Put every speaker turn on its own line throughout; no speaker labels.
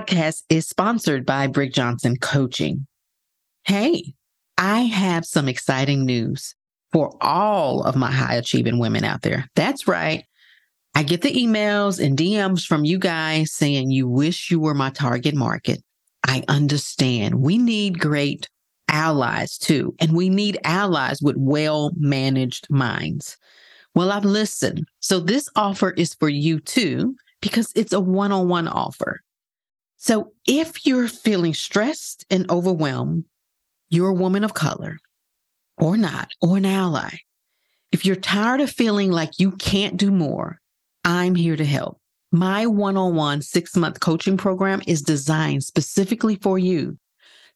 Podcast is sponsored by Brig Johnson Coaching. Hey, I have some exciting news for all of my high achieving women out there. That's right. I get the emails and DMs from you guys saying you wish you were my target market. I understand. We need great allies too, and we need allies with well managed minds. Well, I've listened. So this offer is for you too, because it's a one on one offer. So if you're feeling stressed and overwhelmed, you're a woman of color or not, or an ally. If you're tired of feeling like you can't do more, I'm here to help. My one on one six month coaching program is designed specifically for you.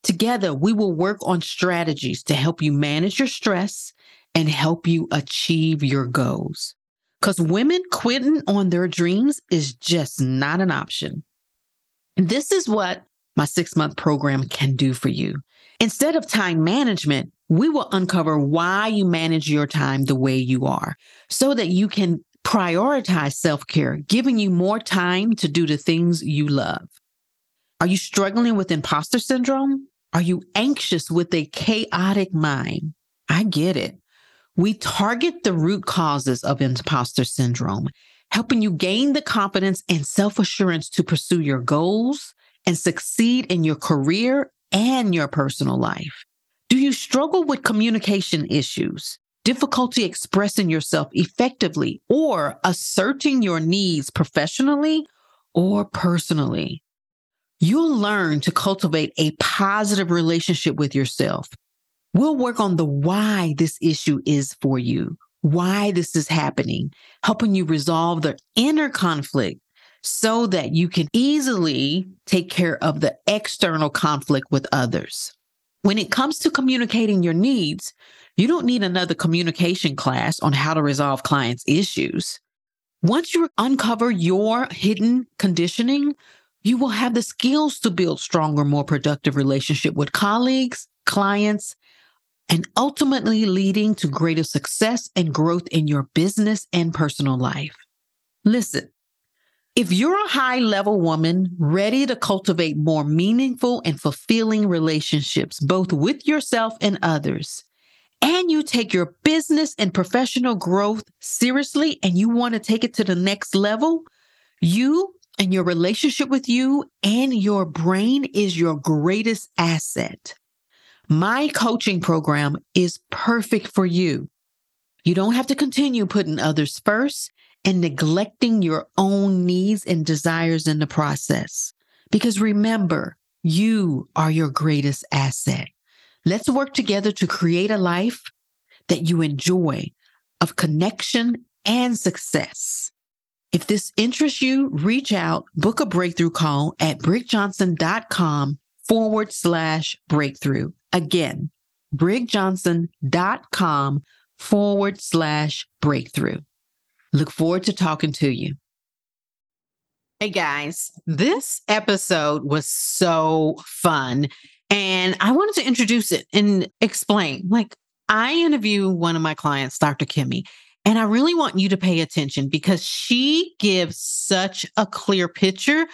Together, we will work on strategies to help you manage your stress and help you achieve your goals. Because women quitting on their dreams is just not an option. This is what my six month program can do for you. Instead of time management, we will uncover why you manage your time the way you are so that you can prioritize self care, giving you more time to do the things you love. Are you struggling with imposter syndrome? Are you anxious with a chaotic mind? I get it. We target the root causes of imposter syndrome helping you gain the confidence and self assurance to pursue your goals and succeed in your career and your personal life. Do you struggle with communication issues, difficulty expressing yourself effectively, or asserting your needs professionally or personally? You'll learn to cultivate a positive relationship with yourself. We'll work on the why this issue is for you why this is happening, helping you resolve the inner conflict so that you can easily take care of the external conflict with others. When it comes to communicating your needs, you don't need another communication class on how to resolve clients' issues. Once you uncover your hidden conditioning, you will have the skills to build stronger, more productive relationship with colleagues, clients, and ultimately leading to greater success and growth in your business and personal life. Listen, if you're a high level woman ready to cultivate more meaningful and fulfilling relationships, both with yourself and others, and you take your business and professional growth seriously and you want to take it to the next level, you and your relationship with you and your brain is your greatest asset. My coaching program is perfect for you. You don't have to continue putting others first and neglecting your own needs and desires in the process. Because remember, you are your greatest asset. Let's work together to create a life that you enjoy of connection and success. If this interests you, reach out, book a breakthrough call at brigjohnson.com forward slash breakthrough. Again, brigjohnson.com forward slash breakthrough. Look forward to talking to you. Hey guys, this episode was so fun. And I wanted to introduce it and explain. Like, I interview one of my clients, Dr. Kimmy, and I really want you to pay attention because she gives such a clear picture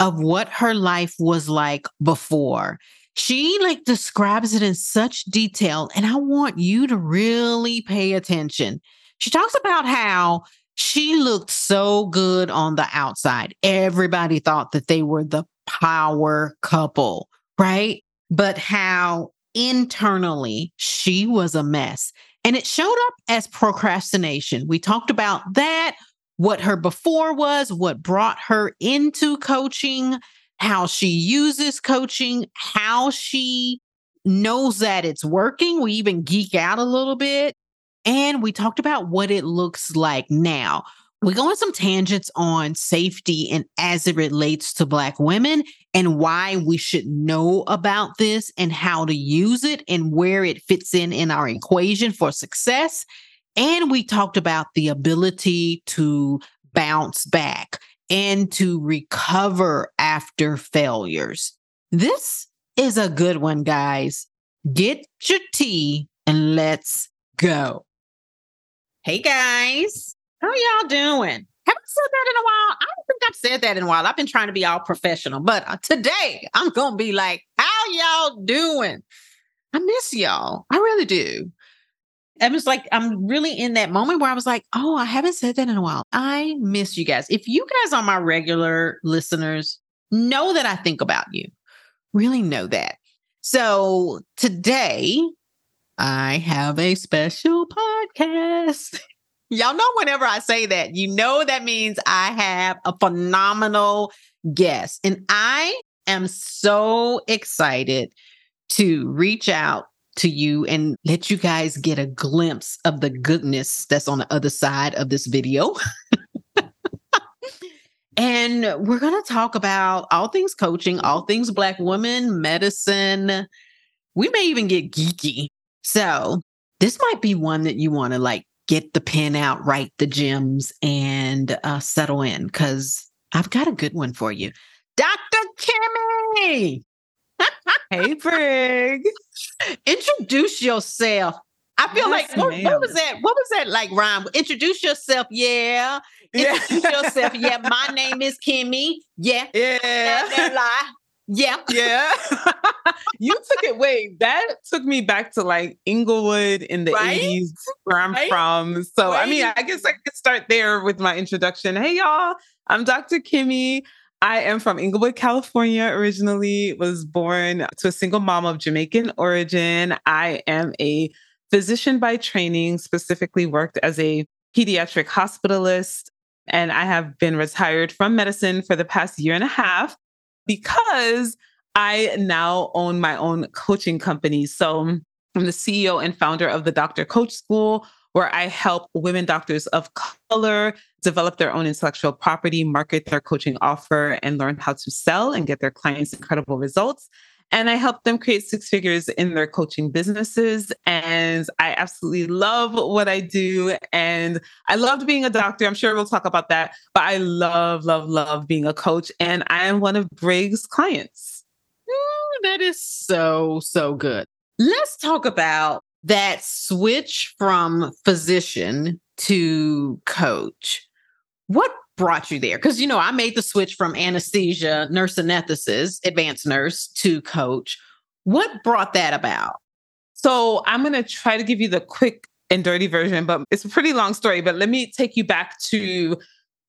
of what her life was like before. She like describes it in such detail and i want you to really pay attention. She talks about how she looked so good on the outside. Everybody thought that they were the power couple right? But how internally she was a mess. And it showed up as procrastination. We talked about that what her before was what brought her into coaching how she uses coaching, how she knows that it's working. We even geek out a little bit. And we talked about what it looks like now. we go on some tangents on safety and as it relates to Black women and why we should know about this and how to use it and where it fits in in our equation for success. And we talked about the ability to bounce back and to recover after failures. This is a good one, guys. Get your tea and let's go. Hey, guys. How y'all doing? Haven't said that in a while. I don't think I've said that in a while. I've been trying to be all professional, but uh, today I'm going to be like, how y'all doing? I miss y'all. I really do. I was like, I'm really in that moment where I was like, oh, I haven't said that in a while. I miss you guys. If you guys are my regular listeners, know that I think about you. Really know that. So today I have a special podcast. Y'all know whenever I say that, you know that means I have a phenomenal guest. And I am so excited to reach out to you and let you guys get a glimpse of the goodness that's on the other side of this video. and we're going to talk about all things coaching, all things Black women, medicine. We may even get geeky. So, this might be one that you want to like get the pen out, write the gems, and uh, settle in because I've got a good one for you. Dr. Kimmy.
Hey, Brig.
Introduce yourself. I feel yes, like what, what, was that? What was that like rhyme? Introduce yourself, yeah. Introduce yeah. yourself, yeah. My name is Kimmy. Yeah.
Yeah.
Yeah.
Yeah. you took it. Wait, that took me back to like Inglewood in the right? 80s, where I'm right? from. So, right? I mean, I guess I could start there with my introduction. Hey, y'all. I'm Dr. Kimmy. I am from Inglewood, California, originally, was born to a single mom of Jamaican origin. I am a physician by training, specifically worked as a pediatric hospitalist. And I have been retired from medicine for the past year and a half because I now own my own coaching company. So I'm the CEO and founder of the Doctor Coach School, where I help women doctors of color develop their own intellectual property, market their coaching offer, and learn how to sell and get their clients incredible results. And I help them create six figures in their coaching businesses. And I absolutely love what I do. And I loved being a doctor. I'm sure we'll talk about that. But I love, love, love being a coach. And I am one of Brig's clients.
Ooh, that is so, so good. Let's talk about that switch from physician to coach. What brought you there? Because, you know, I made the switch from anesthesia, nurse anesthetist, advanced nurse to coach. What brought that about?
So I'm going to try to give you the quick and dirty version, but it's a pretty long story. But let me take you back to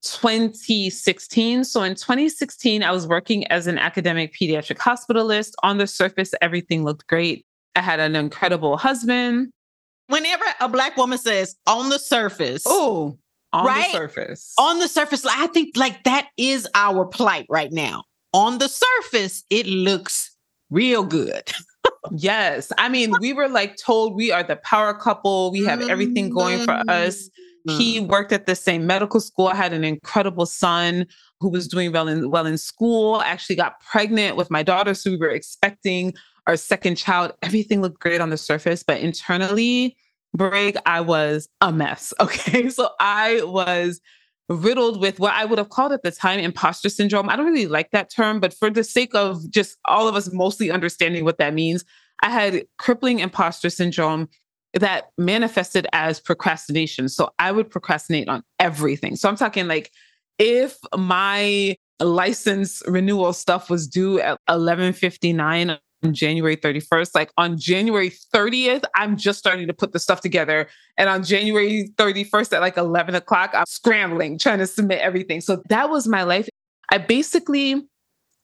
2016. So in 2016, I was working as an academic pediatric hospitalist. On the surface, everything looked great. I had an incredible husband.
Whenever a Black woman says on the surface,
oh, on right? the surface.
On the surface, I think like that is our plight right now. On the surface, it looks real good.
yes. I mean, we were like told we are the power couple. We have everything going for us. He mm-hmm. worked at the same medical school. I had an incredible son who was doing well in well in school. Actually got pregnant with my daughter, so we were expecting our second child. Everything looked great on the surface, but internally, Brig, I was a mess. Okay. So I was riddled with what I would have called at the time imposter syndrome. I don't really like that term, but for the sake of just all of us mostly understanding what that means, I had crippling imposter syndrome that manifested as procrastination. So I would procrastinate on everything. So I'm talking like if my license renewal stuff was due at 11:59 January 31st. Like on January 30th, I'm just starting to put the stuff together. And on January 31st at like 11 o'clock, I'm scrambling, trying to submit everything. So that was my life. I basically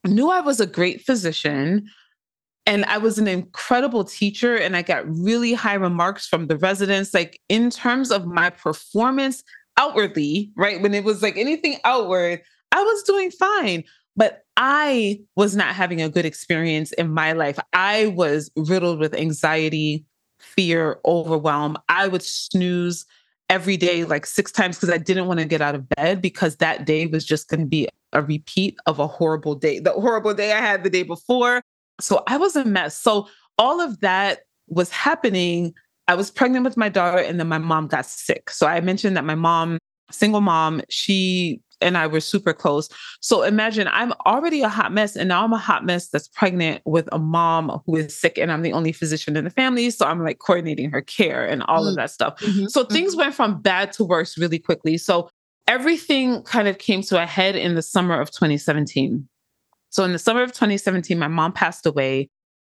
knew I was a great physician and I was an incredible teacher. And I got really high remarks from the residents. Like in terms of my performance outwardly, right? When it was like anything outward, I was doing fine. But I was not having a good experience in my life. I was riddled with anxiety, fear, overwhelm. I would snooze every day, like six times, because I didn't want to get out of bed because that day was just going to be a repeat of a horrible day, the horrible day I had the day before. So I was a mess. So all of that was happening. I was pregnant with my daughter, and then my mom got sick. So I mentioned that my mom, single mom, she and I were super close. So imagine I'm already a hot mess, and now I'm a hot mess that's pregnant with a mom who is sick, and I'm the only physician in the family. So I'm like coordinating her care and all mm-hmm. of that stuff. Mm-hmm. So things mm-hmm. went from bad to worse really quickly. So everything kind of came to a head in the summer of 2017. So in the summer of 2017, my mom passed away.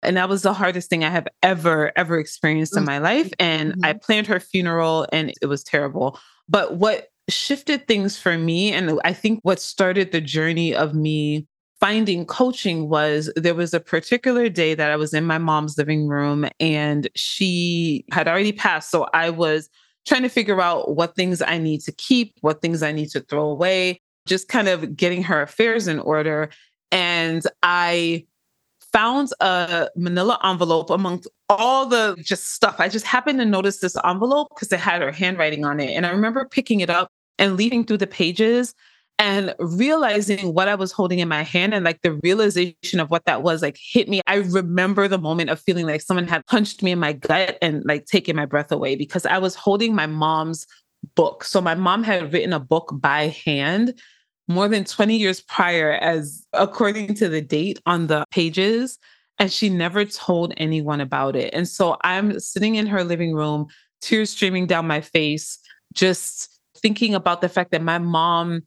And that was the hardest thing I have ever, ever experienced mm-hmm. in my life. And I mm-hmm. planned her funeral and it was terrible. But what shifted things for me. And I think what started the journey of me finding coaching was there was a particular day that I was in my mom's living room and she had already passed. So I was trying to figure out what things I need to keep, what things I need to throw away, just kind of getting her affairs in order. And I found a manila envelope amongst all the just stuff. I just happened to notice this envelope because it had her handwriting on it. And I remember picking it up and leafing through the pages and realizing what I was holding in my hand and like the realization of what that was like hit me. I remember the moment of feeling like someone had punched me in my gut and like taken my breath away because I was holding my mom's book. So my mom had written a book by hand more than 20 years prior as according to the date on the pages and she never told anyone about it. And so I'm sitting in her living room, tears streaming down my face, just thinking about the fact that my mom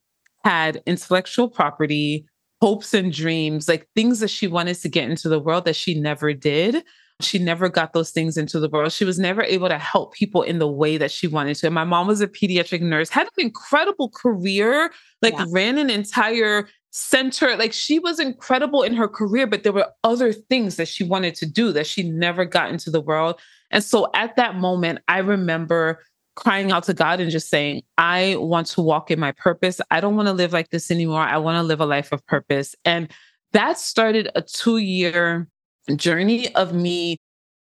had intellectual property, hopes and dreams, like things that she wanted to get into the world that she never did. She never got those things into the world. She was never able to help people in the way that she wanted to. And my mom was a pediatric nurse, had an incredible career, like yeah. ran an entire center. Like she was incredible in her career, but there were other things that she wanted to do that she never got into the world. And so at that moment, I remember crying out to God and just saying, I want to walk in my purpose. I don't want to live like this anymore. I want to live a life of purpose. And that started a two year journey of me.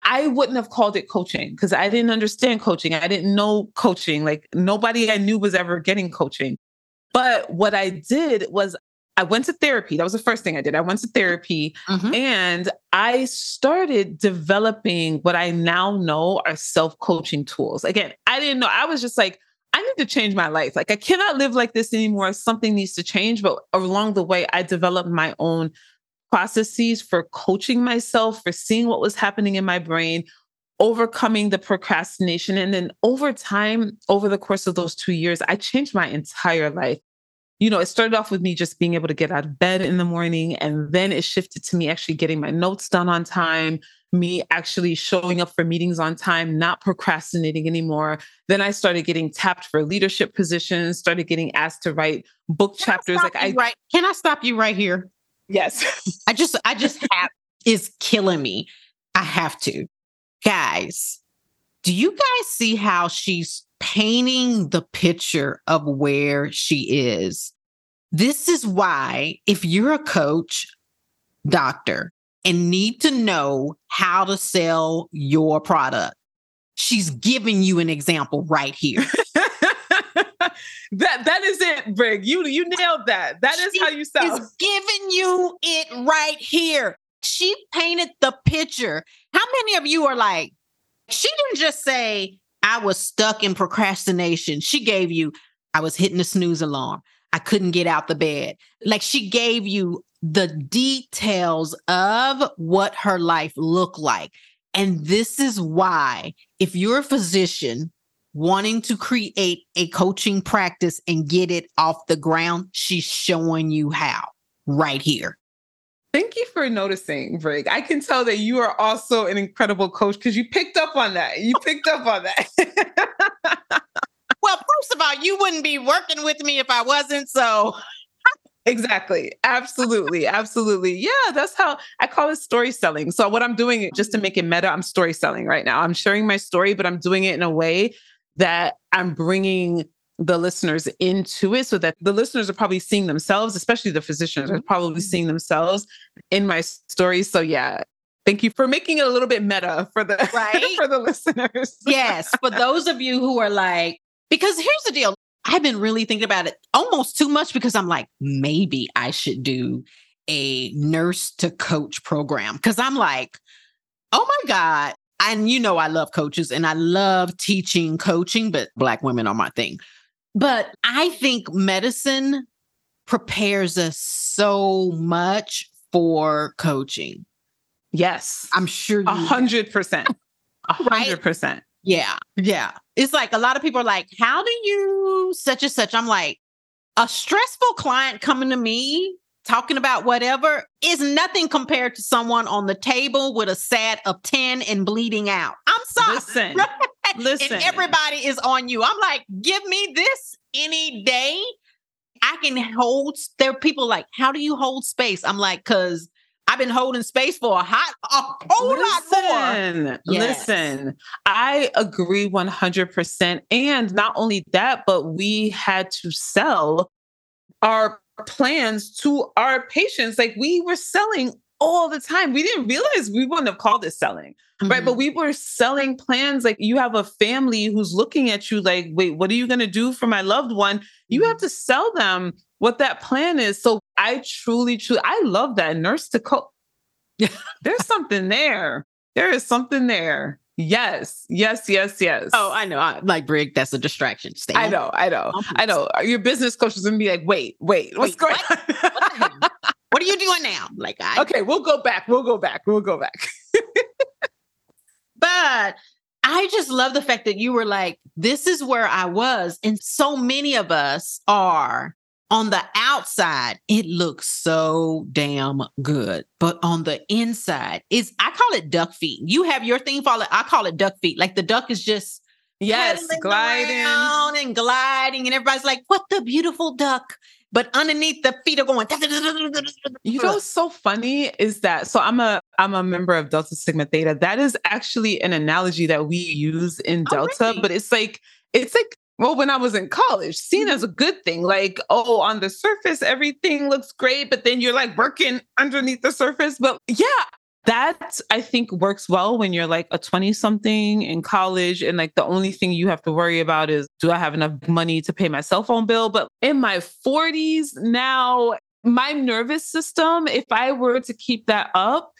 I wouldn't have called it coaching because I didn't understand coaching. I didn't know coaching. Like nobody I knew was ever getting coaching. But what I did was I went to therapy. That was the first thing I did. I went to therapy mm-hmm. and I started developing what I now know are self coaching tools. Again, I didn't know. I was just like, I need to change my life. Like, I cannot live like this anymore. Something needs to change. But along the way, I developed my own processes for coaching myself, for seeing what was happening in my brain, overcoming the procrastination. And then over time, over the course of those two years, I changed my entire life you know, it started off with me just being able to get out of bed in the morning. And then it shifted to me actually getting my notes done on time, me actually showing up for meetings on time, not procrastinating anymore. Then I started getting tapped for leadership positions, started getting asked to write book Can chapters.
I like I right. Can I stop you right here?
Yes.
I just I just have is killing me. I have to. Guys, do you guys see how she's painting the picture of where she is. This is why, if you're a coach, doctor, and need to know how to sell your product, she's giving you an example right here.
that that is it, Brig. You you nailed that. That is
she
how you sell.
Is giving you it right here. She painted the picture. How many of you are like, she didn't just say, I was stuck in procrastination. She gave you, I was hitting the snooze alarm. I couldn't get out the bed. Like she gave you the details of what her life looked like. And this is why, if you're a physician wanting to create a coaching practice and get it off the ground, she's showing you how right here.
Thank you for noticing, Brig. I can tell that you are also an incredible coach because you picked up on that. You picked up on that.
well, first of all, you wouldn't be working with me if I wasn't. So,
exactly. Absolutely. Absolutely. Yeah, that's how I call it story selling. So, what I'm doing, just to make it meta, I'm story selling right now. I'm sharing my story, but I'm doing it in a way that I'm bringing the listeners into it so that the listeners are probably seeing themselves, especially the physicians are probably mm-hmm. seeing themselves in my story. So yeah, thank you for making it a little bit meta for the right for the listeners.
yes, for those of you who are like, Because here's the deal I've been really thinking about it almost too much because I'm like, maybe I should do a nurse to coach program. Cause I'm like, oh my God. And you know, I love coaches and I love teaching coaching, but Black women are my thing. But I think medicine prepares us so much for coaching.
Yes.
I'm sure
a hundred percent. A hundred percent.
Yeah. Yeah. It's like a lot of people are like, how do you such and such? I'm like, a stressful client coming to me talking about whatever is nothing compared to someone on the table with a SAT of 10 and bleeding out. I'm sorry.
Listen.
Right?
Listen.
And everybody is on you. I'm like, give me this any day. I can hold there are people like, how do you hold space? I'm like, cause I've been holding space for a hot, a whole
listen,
lot more.
Yes. Listen, I agree 100%. And not only that, but we had to sell our plans to our patients. Like we were selling all the time. We didn't realize we wouldn't have called it selling. Mm-hmm. Right. But we were selling plans. Like you have a family who's looking at you like, wait, what are you going to do for my loved one? You have mm-hmm. to sell them what that plan is. So I truly, truly, I love that nurse to coach. Yeah, there's something there. There is something there. Yes, yes, yes, yes.
Oh, I know. I, like Brig, that's a distraction.
Stay I know, I know, I know. Your business coach is gonna be like, wait, wait, what's wait, going what? on?
What, are you doing now? Like, I...
okay, we'll go back. We'll go back. We'll go back.
but I just love the fact that you were like, this is where I was. And so many of us are on the outside, it looks so damn good. But on the inside, is I call it duck feet. You have your thing it. I call it duck feet. Like the duck is just
yes, gliding
and gliding, and everybody's like, "What the beautiful duck." But underneath the feet are going.
You know what's so funny is that so I'm a I'm a member of Delta Sigma Theta. That is actually an analogy that we use in oh, Delta, oh, really? but it's like it's like well, when I was in college, seen as a good thing. Like, oh, on the surface, everything looks great, but then you're like working underneath the surface. But yeah, that I think works well when you're like a 20 something in college and like the only thing you have to worry about is do I have enough money to pay my cell phone bill? But in my 40s now, my nervous system, if I were to keep that up,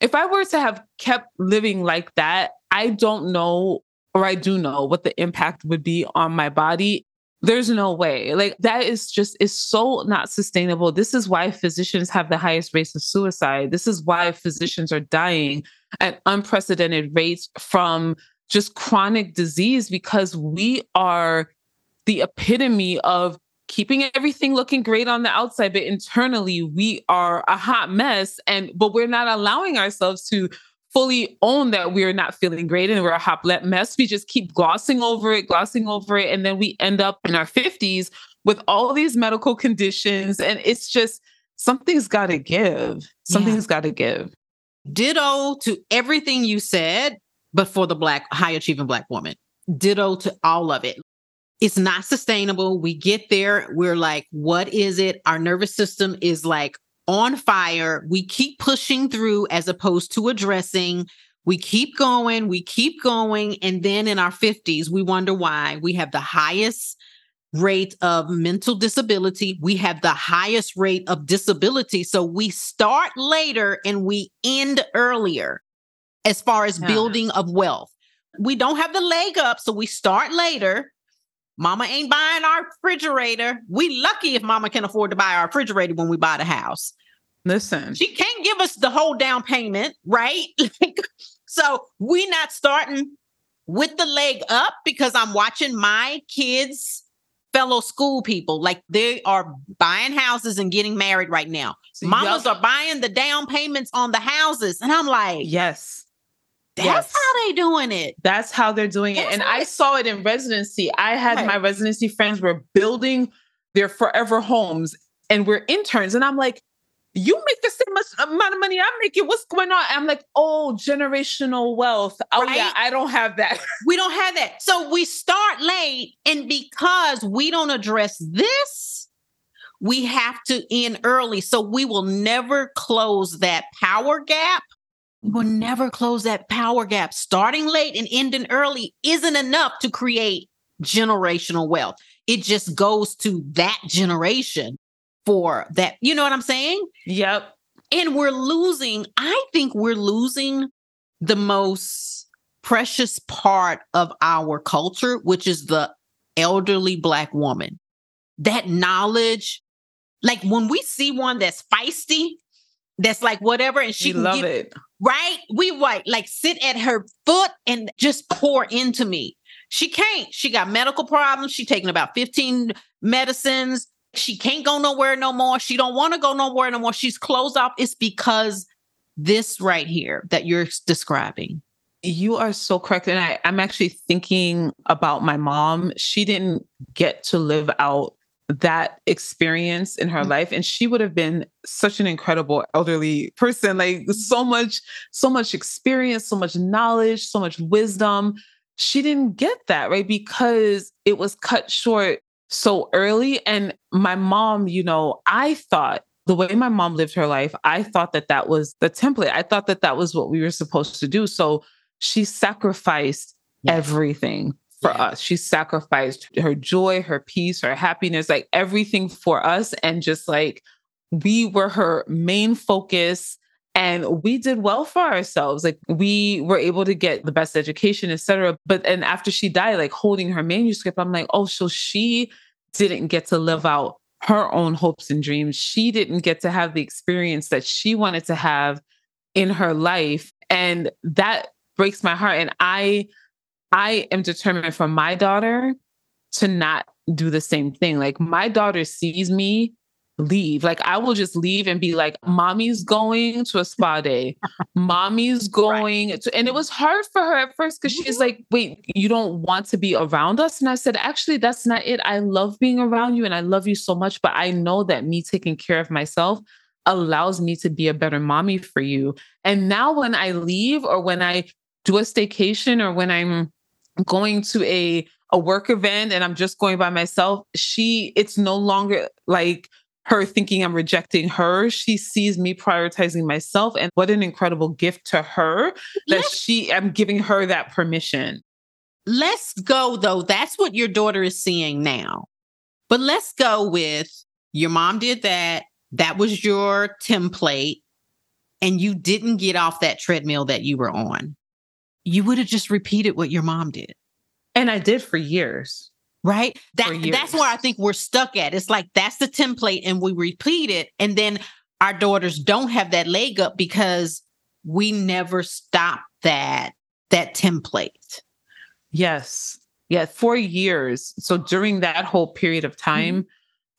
if I were to have kept living like that, I don't know or I do know what the impact would be on my body, there's no way. Like that is just is so not sustainable. This is why physicians have the highest rates of suicide. This is why physicians are dying at unprecedented rates from just chronic disease because we are the epitome of keeping everything looking great on the outside but internally we are a hot mess and but we're not allowing ourselves to fully own that we're not feeling great and we're a hot mess. We just keep glossing over it, glossing over it. And then we end up in our 50s with all these medical conditions. And it's just something's got to give. Something's yeah. got to give.
Ditto to everything you said, but for the Black, high achieving Black woman. Ditto to all of it. It's not sustainable. We get there. We're like, what is it? Our nervous system is like on fire. We keep pushing through as opposed to addressing. We keep going, we keep going. And then in our 50s, we wonder why we have the highest rate of mental disability. We have the highest rate of disability. So we start later and we end earlier as far as yeah. building of wealth. We don't have the leg up, so we start later Mama ain't buying our refrigerator. We lucky if mama can afford to buy our refrigerator when we buy the house.
Listen.
She can't give us the whole down payment, right? so we not starting with the leg up because I'm watching my kids fellow school people like they are buying houses and getting married right now. So Mamas are buying the down payments on the houses and I'm like,
yes.
That's yes. how they doing it.
That's how they're doing it. and I saw it in residency. I had right. my residency friends were building their forever homes and we're interns. And I'm like, you make the same uh, amount of money I'm making. What's going on? I'm like, oh, generational wealth. Oh, right? yeah, I don't have that.
we don't have that. So we start late. And because we don't address this, we have to end early. So we will never close that power gap will never close that power gap. Starting late and ending early isn't enough to create generational wealth. It just goes to that generation for that. You know what I'm saying?
Yep.
And we're losing, I think we're losing the most precious part of our culture, which is the elderly Black woman. That knowledge, like when we see one that's feisty, that's like whatever, and she
love
give,
it.
right? We like like sit at her foot and just pour into me. She can't. She got medical problems. She taking about 15 medicines. She can't go nowhere no more. She don't want to go nowhere no more. She's closed off. It's because this right here that you're describing.
You are so correct. And I, I'm actually thinking about my mom. She didn't get to live out that experience in her mm-hmm. life and she would have been such an incredible elderly person like so much so much experience so much knowledge so much wisdom she didn't get that right because it was cut short so early and my mom you know i thought the way my mom lived her life i thought that that was the template i thought that that was what we were supposed to do so she sacrificed yeah. everything for yeah. us. She sacrificed her joy, her peace, her happiness, like everything for us. And just like we were her main focus and we did well for ourselves. Like we were able to get the best education, etc. But and after she died, like holding her manuscript, I'm like, oh, so she didn't get to live out her own hopes and dreams. She didn't get to have the experience that she wanted to have in her life. And that breaks my heart. And I I am determined for my daughter to not do the same thing. Like my daughter sees me leave. Like I will just leave and be like, mommy's going to a spa day. mommy's going right. to, and it was hard for her at first because she's like, mm-hmm. wait, you don't want to be around us? And I said, actually, that's not it. I love being around you and I love you so much, but I know that me taking care of myself allows me to be a better mommy for you. And now when I leave or when I do a staycation or when I'm going to a a work event and I'm just going by myself, she it's no longer like her thinking I'm rejecting her. She sees me prioritizing myself and what an incredible gift to her that let's, she I'm giving her that permission.
Let's go though. That's what your daughter is seeing now. But let's go with your mom did that. That was your template and you didn't get off that treadmill that you were on you would have just repeated what your mom did.
And I did for years.
Right? That that's where I think we're stuck at. It's like that's the template and we repeat it. And then our daughters don't have that leg up because we never stop that that template.
Yes. Yeah, for years. So during that whole period of time, mm-hmm.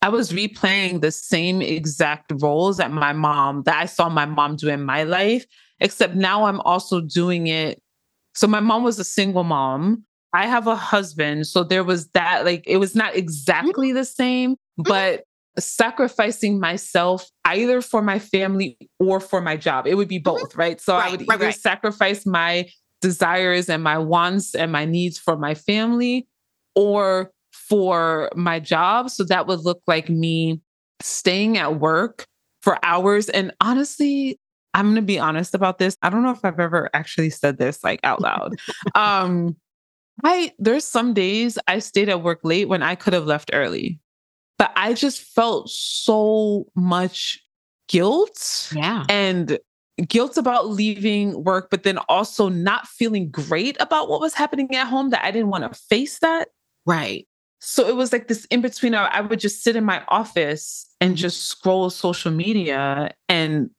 I was replaying the same exact roles that my mom that I saw my mom do in my life, except now I'm also doing it so my mom was a single mom. I have a husband. So there was that, like, it was not exactly the same, mm-hmm. but sacrificing myself either for my family or for my job. It would be mm-hmm. both, right? So right, I would either right. sacrifice my desires and my wants and my needs for my family or for my job. So that would look like me staying at work for hours. And honestly, I'm going to be honest about this. I don't know if I've ever actually said this like out loud. um, I there's some days I stayed at work late when I could have left early. But I just felt so much guilt.
Yeah.
And guilt about leaving work, but then also not feeling great about what was happening at home that I didn't want to face that.
Right.
So it was like this in between. I would just sit in my office and just scroll social media and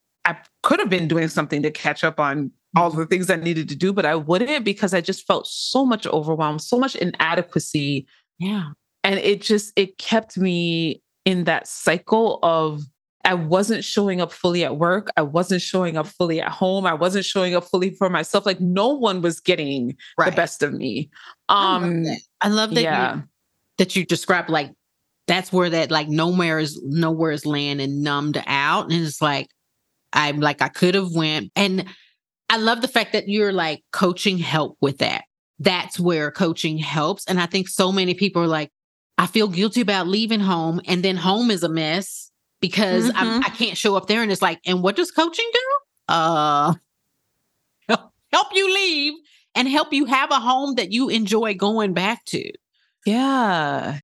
could have been doing something to catch up on all the things I needed to do, but I wouldn't because I just felt so much overwhelmed, so much inadequacy.
Yeah.
And it just it kept me in that cycle of I wasn't showing up fully at work. I wasn't showing up fully at home. I wasn't showing up fully for myself. Like no one was getting right. the best of me.
Um I love that, I love that yeah. you that you described like that's where that like nowhere is nowhere is land and numbed out. And it's like, I'm like, I could have went. And I love the fact that you're like coaching help with that. That's where coaching helps. And I think so many people are like, I feel guilty about leaving home. And then home is a mess because mm-hmm. I can't show up there. And it's like, and what does coaching do? Uh, help you leave and help you have a home that you enjoy going back to.
Yeah.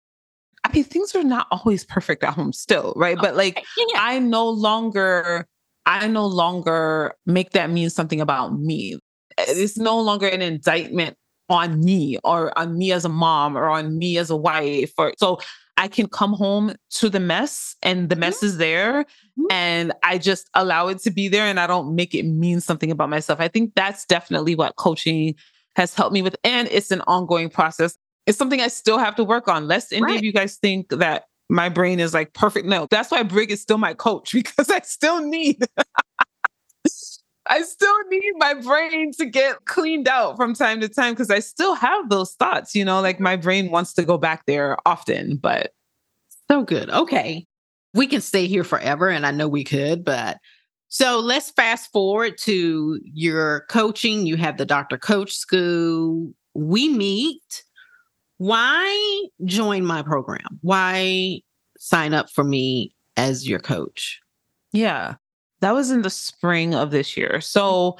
I mean, things are not always perfect at home still, right? But like, yeah. I no longer, I no longer make that mean something about me. It's no longer an indictment on me or on me as a mom or on me as a wife. Or so I can come home to the mess and the mess mm-hmm. is there mm-hmm. and I just allow it to be there and I don't make it mean something about myself. I think that's definitely what coaching has helped me with. And it's an ongoing process. It's something I still have to work on. Lest any right. of you guys think that my brain is like perfect. No, that's why Brig is still my coach because I still need I still need my brain to get cleaned out from time to time because I still have those thoughts, you know, like my brain wants to go back there often, but
so good. Okay. We can stay here forever and I know we could, but so let's fast forward to your coaching. You have the Dr. Coach School. We meet. Why join my program? Why sign up for me as your coach?
Yeah. That was in the spring of this year. So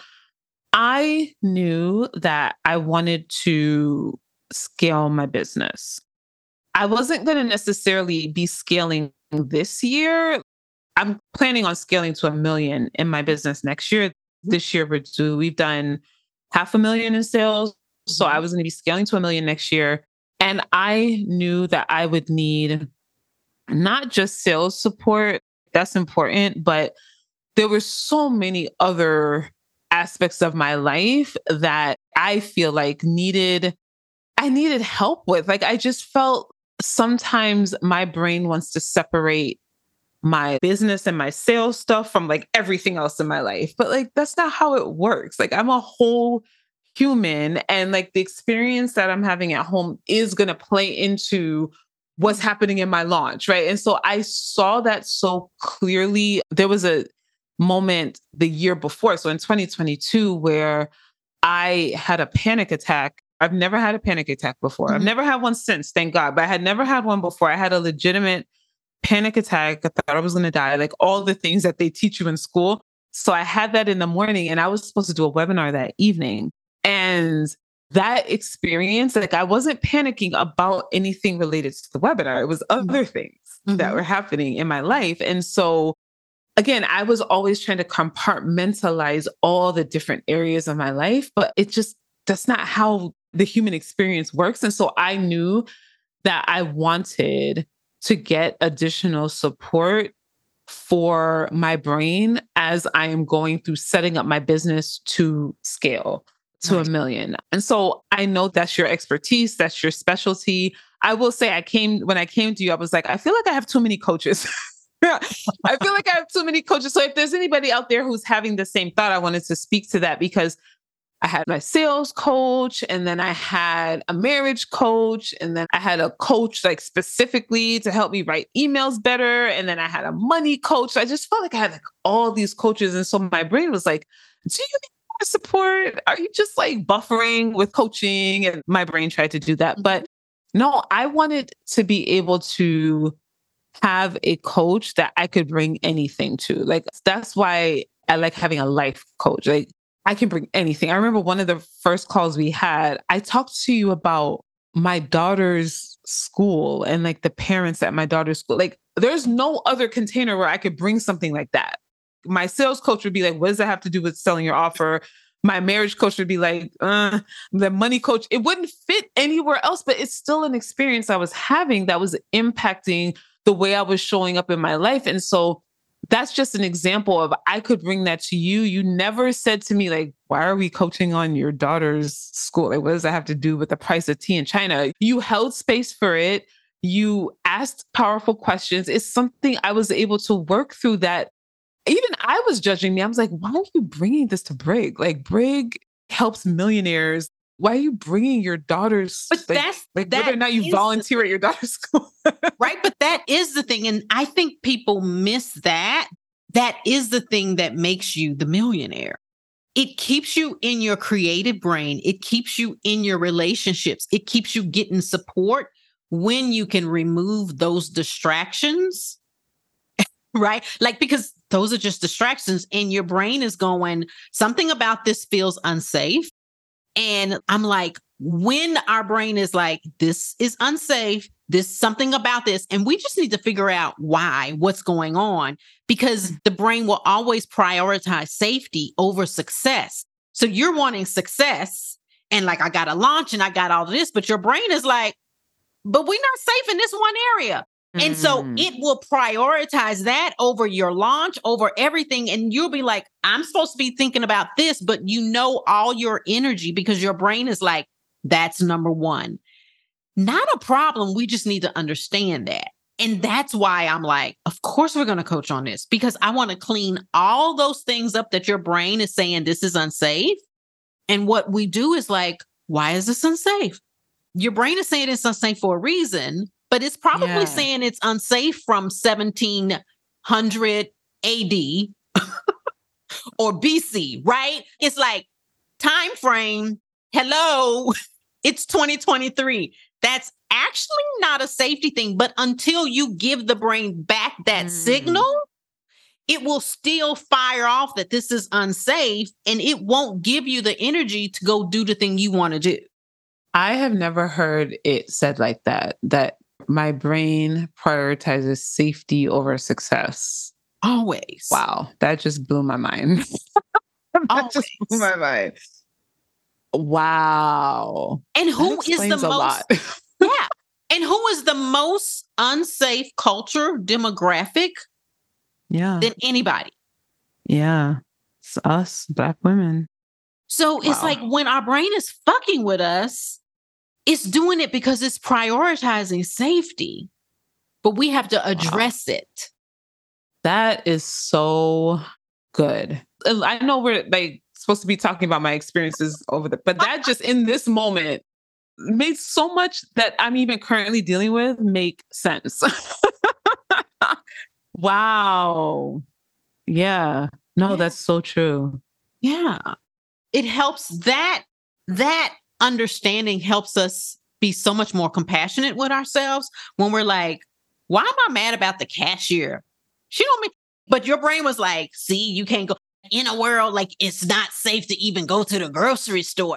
I knew that I wanted to scale my business. I wasn't going to necessarily be scaling this year. I'm planning on scaling to a million in my business next year. This year, we've done half a million in sales. So I mm-hmm. was going to be scaling to a million next year. And I knew that I would need not just sales support, that's important, but there were so many other aspects of my life that I feel like needed I needed help with. Like I just felt sometimes my brain wants to separate my business and my sales stuff from like everything else in my life. But like that's not how it works. Like I'm a whole human and like the experience that I'm having at home is going to play into what's happening in my launch, right? And so I saw that so clearly. There was a moment the year before. So in 2022, where I had a panic attack. I've never had a panic attack before. Mm-hmm. I've never had one since, thank God, but I had never had one before. I had a legitimate panic attack. I thought I was going to die, like all the things that they teach you in school. So I had that in the morning and I was supposed to do a webinar that evening. And that experience, like I wasn't panicking about anything related to the webinar. It was mm-hmm. other things mm-hmm. that were happening in my life. And so again, I was always trying to compartmentalize all the different areas of my life, but it just, that's not how the human experience works. And so I knew that I wanted to get additional support for my brain as I am going through setting up my business to scale to a million. And so I know that's your expertise, that's your specialty. I will say I came when I came to you I was like I feel like I have too many coaches. I feel like I have too many coaches. So if there's anybody out there who's having the same thought, I wanted to speak to that because I had my sales coach and then I had a marriage coach and then I had a coach like specifically to help me write emails better and then I had a money coach. I just felt like I had like all these coaches and so my brain was like, "Do you support? Are you just like buffering with coaching?" And my brain tried to do that, but mm-hmm. no, I wanted to be able to have a coach that I could bring anything to. Like that's why I like having a life coach. Like I can bring anything. I remember one of the first calls we had, I talked to you about my daughter's school and like the parents at my daughter's school. Like there's no other container where I could bring something like that. My sales coach would be like, what does that have to do with selling your offer? My marriage coach would be like, uh, the money coach, it wouldn't fit anywhere else, but it's still an experience I was having that was impacting the way I was showing up in my life. And so that's just an example of I could bring that to you. You never said to me, like, why are we coaching on your daughter's school? Like, what does that have to do with the price of tea in China? You held space for it. You asked powerful questions. It's something I was able to work through that. Even I was judging me. I was like, why are you bringing this to Brig? Like, Brig helps millionaires. Why are you bringing your daughter's
but like, that's
like that whether or not you volunteer at your daughter's school?
Right but that is the thing and i think people miss that. That is the thing that makes you the millionaire. It keeps you in your creative brain. It keeps you in your relationships. It keeps you getting support when you can remove those distractions. Right? Like because those are just distractions and your brain is going something about this feels unsafe and I'm like, when our brain is like, this is unsafe, this something about this, and we just need to figure out why, what's going on, because the brain will always prioritize safety over success. So you're wanting success, and like, I got to launch and I got all this, but your brain is like, but we're not safe in this one area. And so
Mm.
it will prioritize that over your launch, over everything. And you'll be like, I'm supposed to be thinking about this, but you know all your energy because your brain is like, that's number one. Not a problem. We just need to understand that. And that's why I'm like, of course, we're going to coach on this because I want to clean all those things up that your brain is saying this is unsafe. And what we do is like, why is this unsafe? Your brain is saying it's unsafe for a reason, but it's probably
Yeah.
saying it's unsafe from 1700 AD or BC, right? It's like time frame. Hello, it's 2023. That's actually not a safety thing, but until you give the brain back that
Mm.
signal, it will still fire off that this is unsafe and it won't give you the energy to go do the thing you want to do.
I have never heard it said like that, that my brain prioritizes safety over success.
Always.
Wow. That just blew my mind. that just blew my mind. Wow.
And who is the most yeah. And who is the most unsafe culture demographic
yeah.
than anybody?
Yeah. It's us, Black women.
So it's
Wow.
like when our brain is fucking with us, it's doing it because it's prioritizing safety. But we have to address it.
That is so good. I know we're like supposed to be talking about my experiences over the, but that just in this moment made so much that I'm even currently dealing with make sense. wow. Yeah. No,
Yeah.
that's so true.
Yeah. It helps that that understanding helps us be so much more compassionate with ourselves when we're like, why am I mad about the cashier? She don't mean but your brain was like, see, you can't go in a world like it's not safe to even go to the grocery store.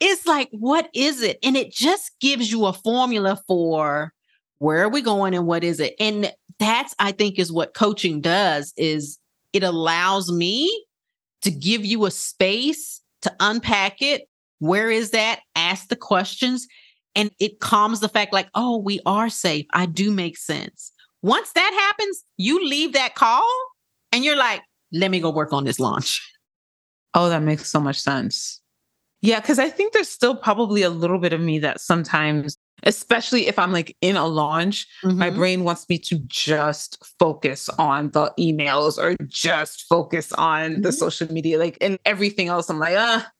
It's like, what is it? And it just gives you a formula for where are we going and what is it? And that's I think is what coaching does is it allows me to give you a space to unpack it. Where is that? Ask the questions. And it calms the fact, like, oh, we are safe. I do make sense. Once that happens, you leave that call and you're like, let me go work on this launch.
Oh, that makes so much sense. Yeah, because I think there's still probably a little bit of me that sometimes, especially if I'm like in a launch, my
Mhm.
brain wants me to just focus on the emails or just focus on the
Mhm.
social media, like and everything else. I'm like, ah,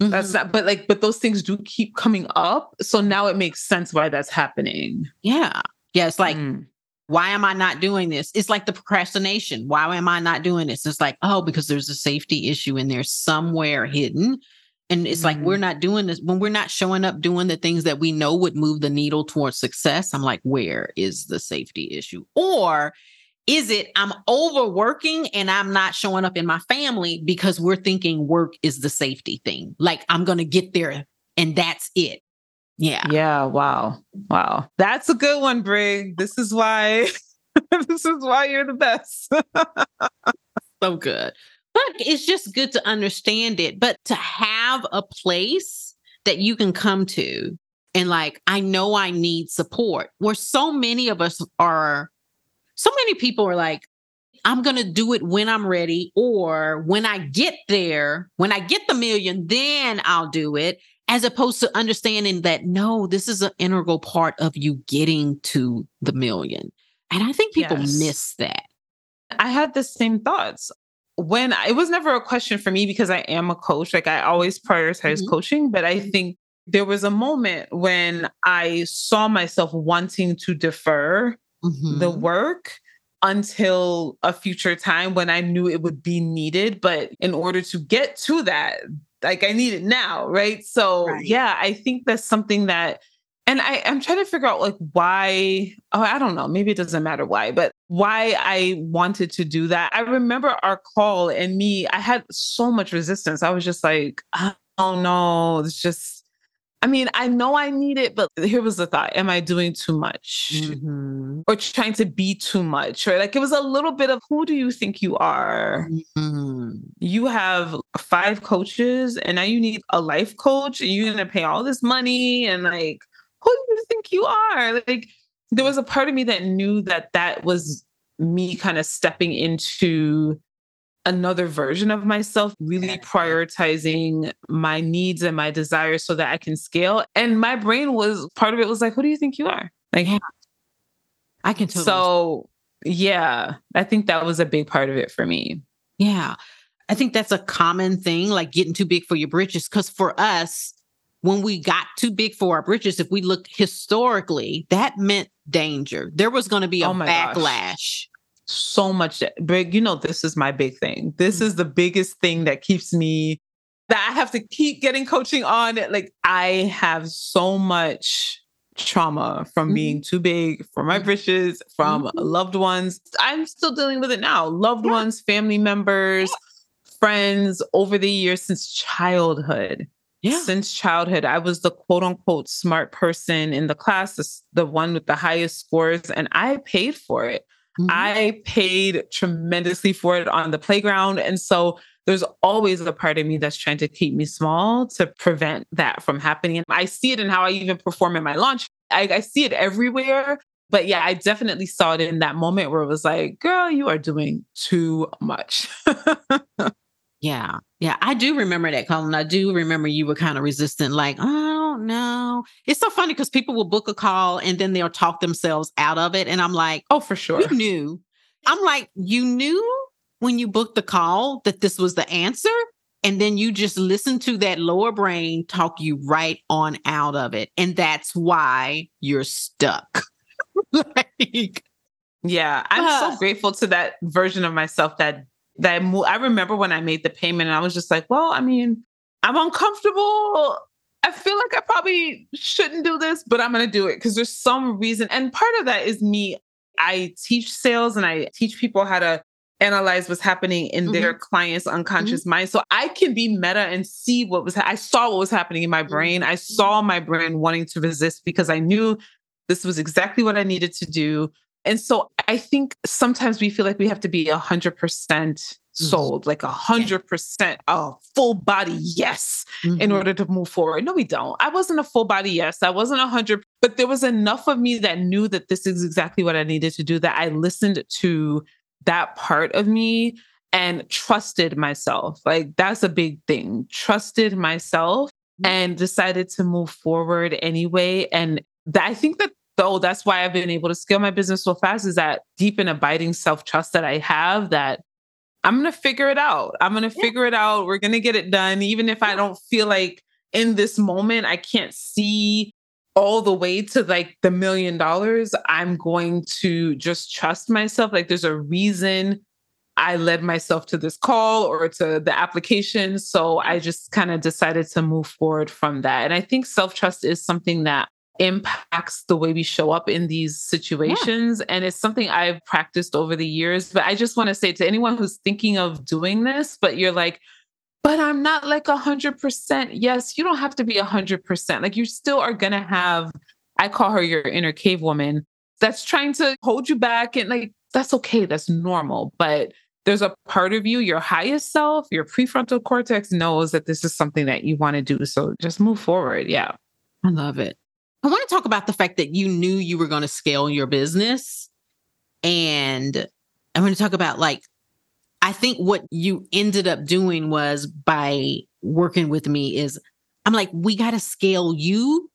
that's
Mhm.
not, but like, but those things do keep coming up. So now it makes sense why that's happening.
yeah. Yeah. It's like,
Mm.
why am I not doing this? It's like the procrastination. Why am I not doing this? It's like, oh, because there's a safety issue in there somewhere hidden. And it's like,
Mhm.
we're not doing this when we're not showing up doing the things that we know would move the needle towards success. I'm like, where is the safety issue? Or is it I'm overworking and I'm not showing up in my family because we're thinking work is the safety thing? Like, I'm going to get there and that's it. Yeah.
Yeah. Wow. Wow. That's a good one, Brig. This is why. this is why you're the best.
so good. But it's just good to understand it, but to have a place that you can come to and like, I know I need support, where so many of us are, so many people are like, I'm going to do it when I'm ready, or when I get there, when I get the million, then I'll do it, as opposed to understanding that no, this is an integral part of you getting to the million. And I think people
Yes.
miss that.
I had the same thoughts when it was never a question for me because I am a coach. Like I always prioritize
Mhm.
coaching, but I think there was a moment when I saw myself wanting to defer the
Mhm.
work until a future time when I knew it would be needed. But in order to get to that, like I need it now, right? So
Right.
yeah, I think that's something that and I, I'm trying to figure out like why, oh, I don't know, maybe it doesn't matter why, but why I wanted to do that. I remember our call and me, I had so much resistance. I was just like, I don't know, it's just I mean, I know I need it, but here was the thought Am I doing too much? Mm-hmm. Or trying to be too much? Or like it was a little bit of who do you think you are? Mm-hmm. You have five coaches and now you need a life coach and you're going to pay all this money. And like, who do you think you are? Like, there was a part of me that knew that that was me kind of stepping into another version of myself, really prioritizing my needs and my desires so that I can scale. And my brain was part of it was like, who do you think you are? Like,
I can totally.
So, yeah, I think that was a big part of it for me.
Yeah. I think that's a common thing, like getting too big for your britches. Because for us, when we got too big for our britches, if we look historically, that meant danger. There was going to be oh a oh backlash. Gosh
so much big you know this is my big thing this mm-hmm. is the biggest thing that keeps me that i have to keep getting coaching on like i have so much trauma from mm-hmm. being too big for my mm-hmm. britches from mm-hmm. loved ones i'm still dealing with it now loved yeah. ones family members yeah. friends over the years since childhood yeah. Since childhood, I was the quote unquote smart person in the class, the one with the highest scores, and I paid for it. Mm-hmm. I paid tremendously for it on the playground. And so there's always a part of me that's trying to keep me small to prevent that from happening. And I see it in how I even perform in my launch. I, I see it everywhere. But yeah, I definitely saw it in that moment where it was like, girl, you are doing too much.
Yeah. Yeah. I do remember that, Colin. I do remember you were kind of resistant, like, I don't know. It's so funny because people will book a call and then they'll talk themselves out of it. And I'm like,
oh, for sure.
You knew. I'm like, you knew when you booked the call that this was the answer. And then you just listen to that lower brain talk you right on out of it. And that's why you're stuck.
like, yeah, I'm uh, so grateful to that version of myself that that I remember when I made the payment and I was just like, well, I mean, I'm uncomfortable. I feel like I probably shouldn't do this, but I'm going to do it because there's some reason. And part of that is me. I teach sales and I teach people how to analyze what's happening in mm-hmm. their client's unconscious mm-hmm. mind. So I can be meta and see what was, ha- I saw what was happening in my brain. I mm-hmm. saw my brain wanting to resist because I knew this was exactly what I needed to do. And so I think sometimes we feel like we have to be 100% mm-hmm. Sold, like a 100% a full body yes mm-hmm. in order to move forward. No, we don't. I wasn't a full body yes. I wasn't a 100, but there was enough of me that knew that this is exactly what I needed to do, that I listened to that part of me and trusted myself. Like that's a big thing. Trusted myself mm-hmm. and decided to move forward anyway. And that, I think that though that's why I've been able to scale my business so fast is that deep and abiding self trust that I have that I'm going to figure it out. I'm going to yeah. figure it out. We're going to get it done. Even if I don't feel like in this moment, I can't see all the way to like the million dollars. I'm going to just trust myself. Like there's a reason I led myself to this call or to the application. So I just kind of decided to move forward from that. And I think self trust is something that impacts the way we show up in these situations. Yeah. And it's something I've practiced over the years. But I just want to say to anyone who's thinking of doing this, but you're like, but I'm not like a hundred percent. Yes, you don't have to be a hundred percent. Like you still are gonna have, I call her your inner cave woman that's trying to hold you back. And like, that's okay. That's normal. But there's a part of you, your highest self, your prefrontal cortex knows that this is something that you want to do. So just move forward. Yeah.
I love it. I want to talk about the fact that you knew you were going to scale your business. And I want to talk about like, I think what you ended up doing was by working with me is I'm like, we got to scale you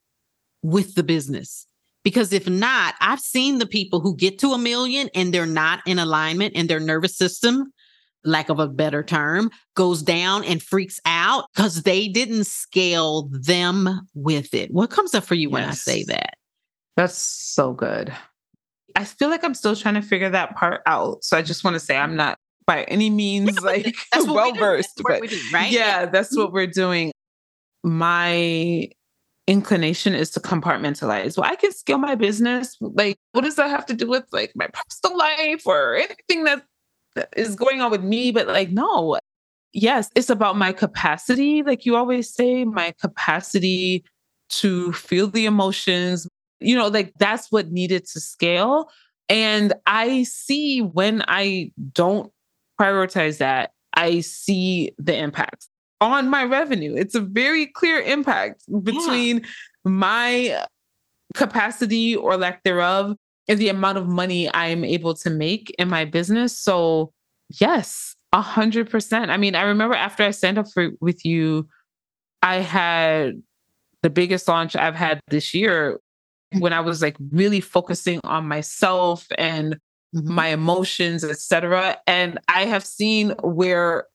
with the business. Because if not, I've seen the people who get to a million and they're not in alignment in their nervous system lack of a better term, goes down and freaks out because they didn't scale them with it. What comes up for you yes. when I say that?
That's so good. I feel like I'm still trying to figure that part out. So I just want to say I'm not by any means like well versed, but do, right? Yeah, yeah, that's what mm-hmm. we're doing. My inclination is to compartmentalize. Well, I can scale my business. Like, what does that have to do with like my personal life or anything that is going on with me, but like, no, yes, it's about my capacity. Like you always say, my capacity to feel the emotions. You know, like that's what needed to scale. And I see when I don't prioritize that, I see the impact on my revenue. It's a very clear impact between yeah. my capacity or lack thereof and the amount of money I am able to make in my business. So, yes, a hundred percent. I mean, I remember after I signed up for with you, I had the biggest launch I've had this year when I was like really focusing on myself and mm-hmm. my emotions, etc. And I have seen where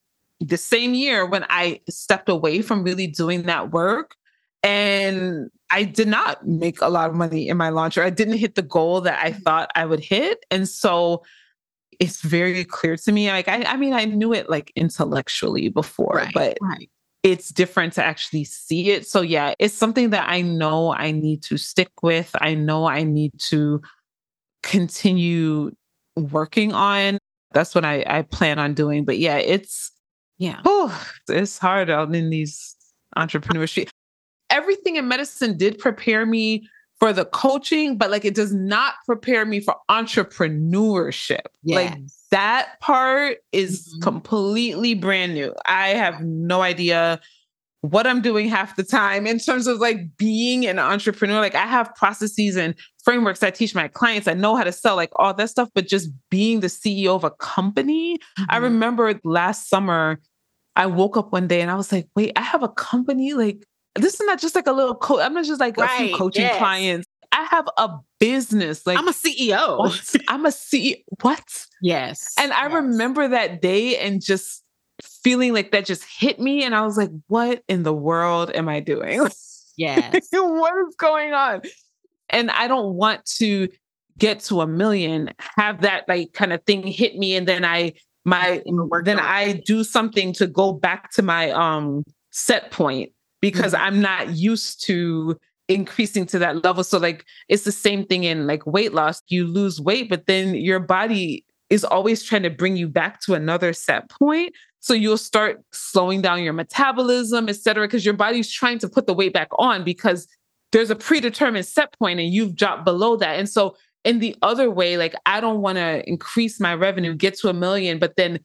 the same year when I stepped away from really doing that work and I did not make a lot of money in my launch or I didn't hit the goal that I mm-hmm. thought I would hit. And so it's very clear to me. Like I, I mean, I knew it like intellectually before, right, but right. it's different to actually see it. So yeah, it's something that I know I need to stick with. I know I need to continue working on. That's what I, I plan on doing. But yeah, it's
yeah.
Oh, it's hard out in these entrepreneurship. Everything in medicine did prepare me for the coaching, but like it does not prepare me for entrepreneurship. Yes. Like that part is mm-hmm. completely brand new. I have no idea what I'm doing half the time in terms of like being an entrepreneur. Like I have processes and frameworks I teach my clients. I know how to sell like all that stuff, but just being the CEO of a company. Mm-hmm. I remember last summer, I woke up one day and I was like, wait, I have a company. Like this is not just like a little coach. I'm not just like right, a few coaching yes. clients. I have a business. Like
I'm a CEO.
What? I'm a CEO. What?
Yes.
And I
yes.
remember that day and just feeling like that just hit me. And I was like, what in the world am I doing?
Yes.
what is going on? And I don't want to get to a million, have that like kind of thing hit me. And then I, my, then I do something to go back to my um set point because mm-hmm. I'm not used to increasing to that level. So like it's the same thing in like weight loss. You lose weight, but then your body is always trying to bring you back to another set point. So you'll start slowing down your metabolism, et cetera, because your body's trying to put the weight back on because there's a predetermined set point and you've dropped below that. And so in the other way, like I don't want to increase my revenue, get to a million, but then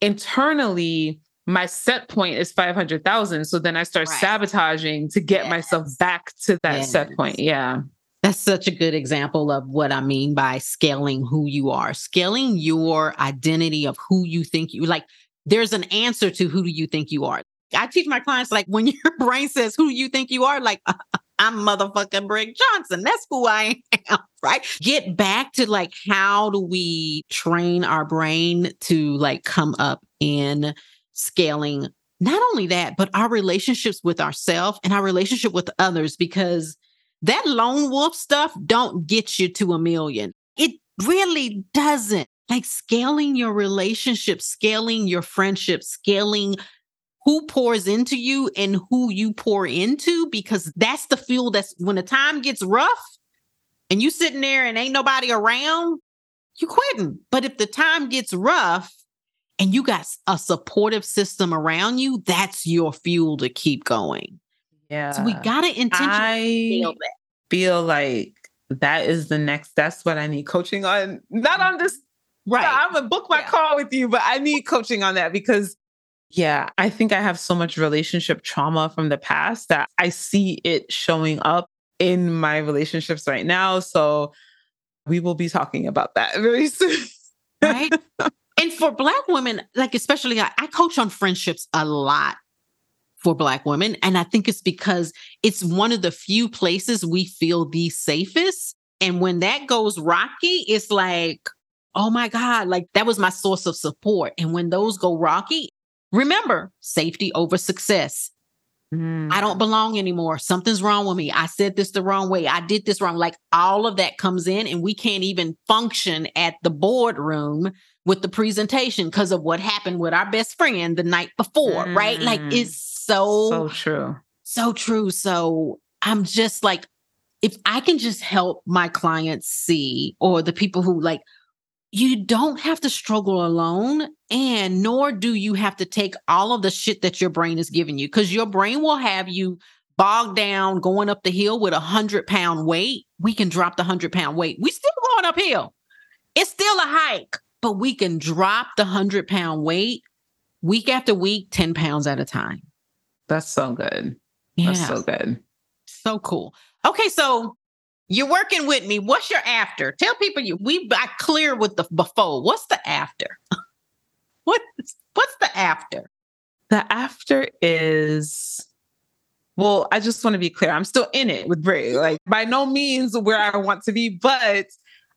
internally, my set point is 500,000. So then I start right. sabotaging to get yes. myself back to that yes. set point. Yeah.
That's such a good example of what I mean by scaling who you are, scaling your identity of who you think you like. There's an answer to who do you think you are. I teach my clients like when your brain says who you think you are, like I'm motherfucking Brig Johnson. That's who I am, right? Get back to like how do we train our brain to like come up in scaling not only that, but our relationships with ourselves and our relationship with others because that lone wolf stuff don't get you to a million. It really doesn't. Like scaling your relationship, scaling your friendship, scaling who pours into you and who you pour into, because that's the fuel that's when the time gets rough and you sitting there and ain't nobody around, you quitting. But if the time gets rough and you got a supportive system around you, that's your fuel to keep going.
Yeah.
So we gotta intentionally feel that.
Feel like that is the next. That's what I need coaching on. Not on this. Right. I'm gonna book my yeah. call with you, but I need coaching on that because, yeah, I think I have so much relationship trauma from the past that I see it showing up in my relationships right now. So we will be talking about that very soon.
right. And for Black women, like especially, I, I coach on friendships a lot for Black women. And I think it's because it's one of the few places we feel the safest. And when that goes rocky, it's like, oh my God, like that was my source of support. And when those go rocky, remember safety over success. Mm. I don't belong anymore. Something's wrong with me. I said this the wrong way. I did this wrong. Like all of that comes in, and we can't even function at the boardroom with the presentation because of what happened with our best friend the night before, mm. right? Like it's so
so true.
So true. So I'm just like, if I can just help my clients see, or the people who like, you don't have to struggle alone, and nor do you have to take all of the shit that your brain is giving you, because your brain will have you bogged down going up the hill with a hundred pound weight, we can drop the hundred pound weight. We still going uphill. It's still a hike, but we can drop the hundred pound weight week after week, 10 pounds at a time.
That's so good. Yeah. That's so good.
So cool. Okay, so you're working with me. What's your after? Tell people you we got clear with the before. What's the after? what what's the after?
The after is well, I just want to be clear. I'm still in it with Brig. Like by no means where I want to be, but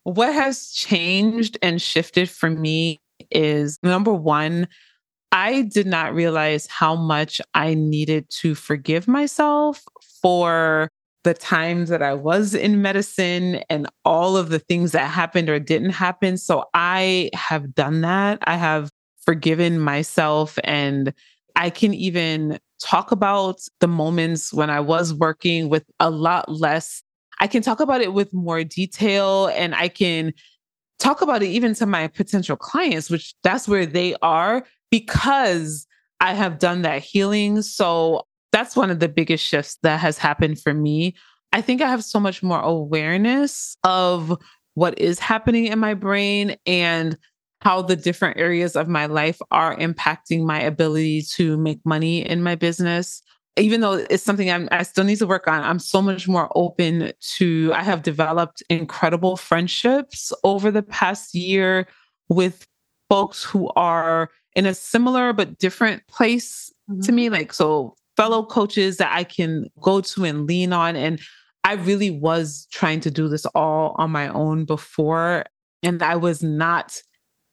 what has changed and shifted for me is number one, I did not realize how much I needed to forgive myself for the times that I was in medicine and all of the things that happened or didn't happen. So I have done that. I have forgiven myself and I can even talk about the moments when I was working with a lot less. I can talk about it with more detail and I can talk about it even to my potential clients, which that's where they are because I have done that healing. So that's one of the biggest shifts that has happened for me. I think I have so much more awareness of what is happening in my brain and how the different areas of my life are impacting my ability to make money in my business. Even though it's something I'm, I still need to work on, I'm so much more open to. I have developed incredible friendships over the past year with folks who are in a similar but different place mm-hmm. to me. Like, so fellow coaches that I can go to and lean on. And I really was trying to do this all on my own before. And I was not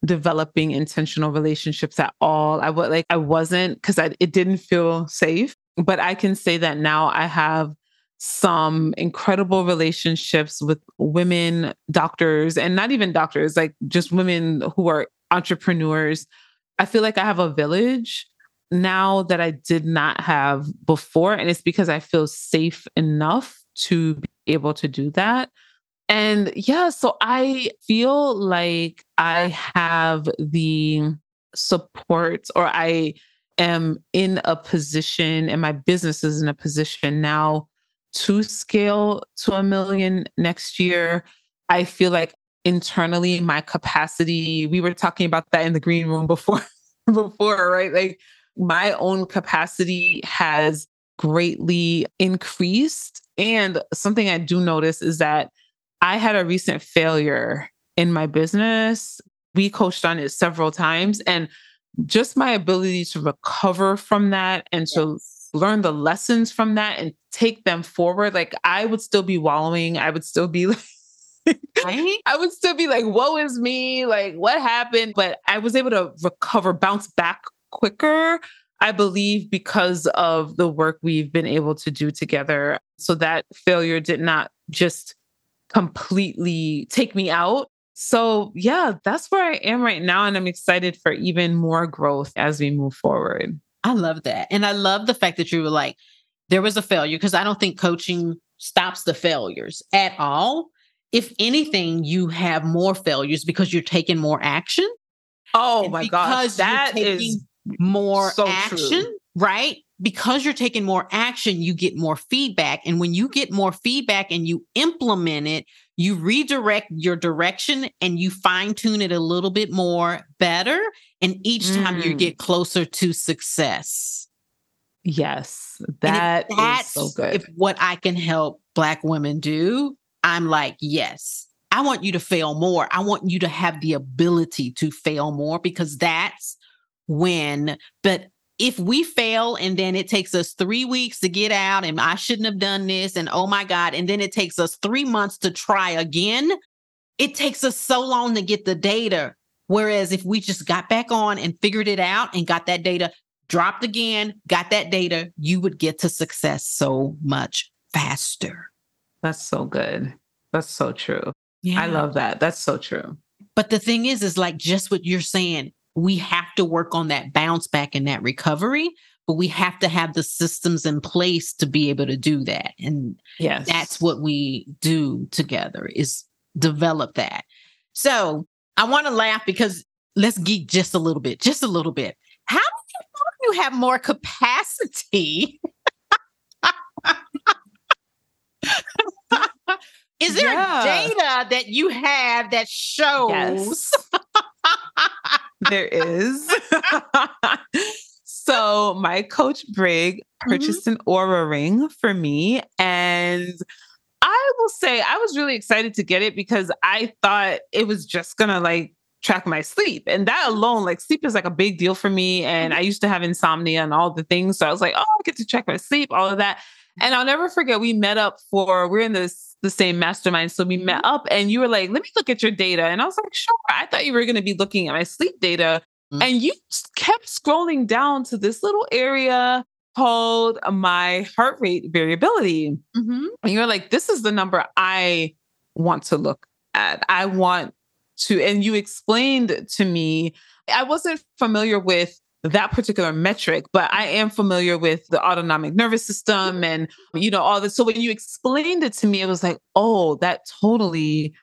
developing intentional relationships at all. I was like, I wasn't because it didn't feel safe. But I can say that now I have some incredible relationships with women doctors and not even doctors, like just women who are entrepreneurs. I feel like I have a village now that I did not have before. And it's because I feel safe enough to be able to do that. And yeah, so I feel like I have the support or I am in a position and my business is in a position now to scale to a million next year. I feel like internally my capacity, we were talking about that in the green room before before, right? Like my own capacity has greatly increased. And something I do notice is that I had a recent failure in my business. We coached on it several times. And just my ability to recover from that and to yes. learn the lessons from that and take them forward. Like I would still be wallowing. I would still be like, right? I would still be like, woe is me. Like, what happened? But I was able to recover, bounce back quicker, I believe, because of the work we've been able to do together. So that failure did not just completely take me out. So, yeah, that's where I am right now. And I'm excited for even more growth as we move forward.
I love that. And I love the fact that you were like, there was a failure because I don't think coaching stops the failures at all. If anything, you have more failures because you're taking more action.
Oh my gosh, that is
more so action, true. right? Because you're taking more action, you get more feedback. And when you get more feedback and you implement it, you redirect your direction and you fine tune it a little bit more better. And each time you mm. get closer to success.
Yes, that that's so good.
If what I can help Black women do, I'm like, yes, I want you to fail more. I want you to have the ability to fail more because that's when, but if we fail and then it takes us three weeks to get out and I shouldn't have done this and oh my God, and then it takes us three months to try again, it takes us so long to get the data. Whereas if we just got back on and figured it out and got that data, dropped again, got that data, you would get to success so much faster.
That's so good. That's so true. Yeah. I love that. That's so true.
But the thing is, is like just what you're saying we have to work on that bounce back and that recovery but we have to have the systems in place to be able to do that and yes that's what we do together is develop that so i want to laugh because let's geek just a little bit just a little bit how do you, you have more capacity Is there
Yeah.
data that you have that shows?
Yes. there is. so my coach Brig mm-hmm. purchased an Oura ring for me and I will say I was really excited to get it because I thought it was just gonna like track my sleep. And that alone, like sleep is like a big deal for me. And mm-hmm. I used to have insomnia and all the things. So I was like, oh, I get to track my sleep, all of that. And I'll never forget we met up for we're in this the same mastermind. So we met up and you were like, let me look at your data. And I was like, sure. I thought you were gonna be looking at my sleep data.
Mhm.
And you kept scrolling down to this little area called my heart rate variability.
Mhm.
And you're like, this is the number I want to look at. I want to, and you explained to me, I wasn't familiar with that particular metric, but I am familiar with the autonomic nervous system and, you know, all this. So when you explained it to me, it was like, oh, that totally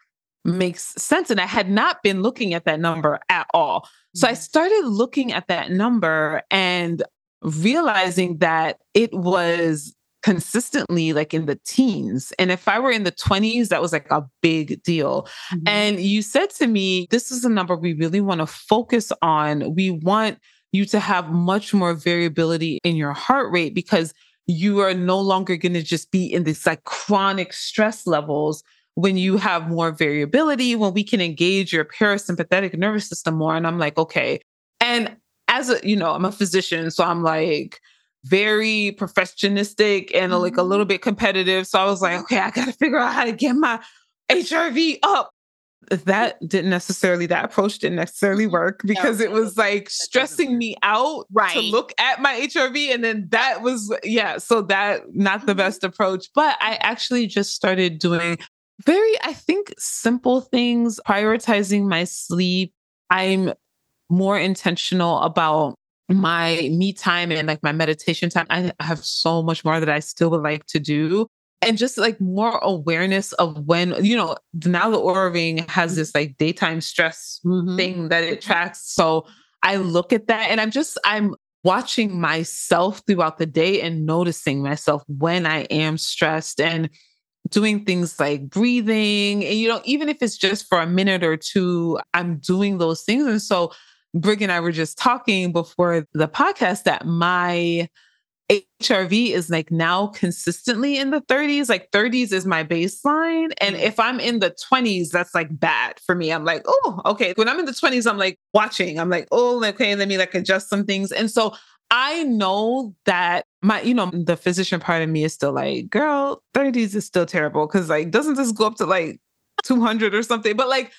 makes sense. And I had not been looking at that number at all. So I started looking at that number and realizing that it was consistently like in the teens. And if I were in the 20s, that was like a big deal.
Mhm.
And you said to me, this is a number we really want to focus on. We want you to have much more variability in your heart rate because you are no longer going to just be in this like chronic stress levels when you have more variability, when we can engage your parasympathetic nervous system more. And I'm like, okay. And as a, you know, I'm a physician, so I'm like very perfectionistic and like a little mm-hmm. bit competitive. So I was like, okay, I got to figure out how to get my HRV up. That didn't necessarily, that approach didn't necessarily work because it was like stressing me out
right.
to look at my HRV. And then that was, yeah, so that not the
Mhm.
best approach. But I actually just started doing very, I think, simple things, prioritizing my sleep. I'm more intentional about my me time and like my meditation time. I have so much more that I still would like to do. And just like more awareness of when, you know, now the Oura Ring has this like daytime stress
Mhm.
thing that it tracks. So I look at that and I'm just, I'm watching myself throughout the day and noticing myself when I am stressed and doing things like breathing. And, you know, even if it's just for a minute or two, I'm doing those things. And so Brig and I were just talking before the podcast that my HRV is like now consistently in the 30s. Like 30s is my baseline. And mm. if I'm in the 20s, that's like bad for me. I'm like, oh, okay. When I'm in the 20s, I'm like watching. I'm like, oh, okay, let me like adjust some things. And so I know that my, you know, the physician part of me is still like, girl, 30s is still terrible. Cause like, doesn't this go up to like 200 or something? But like,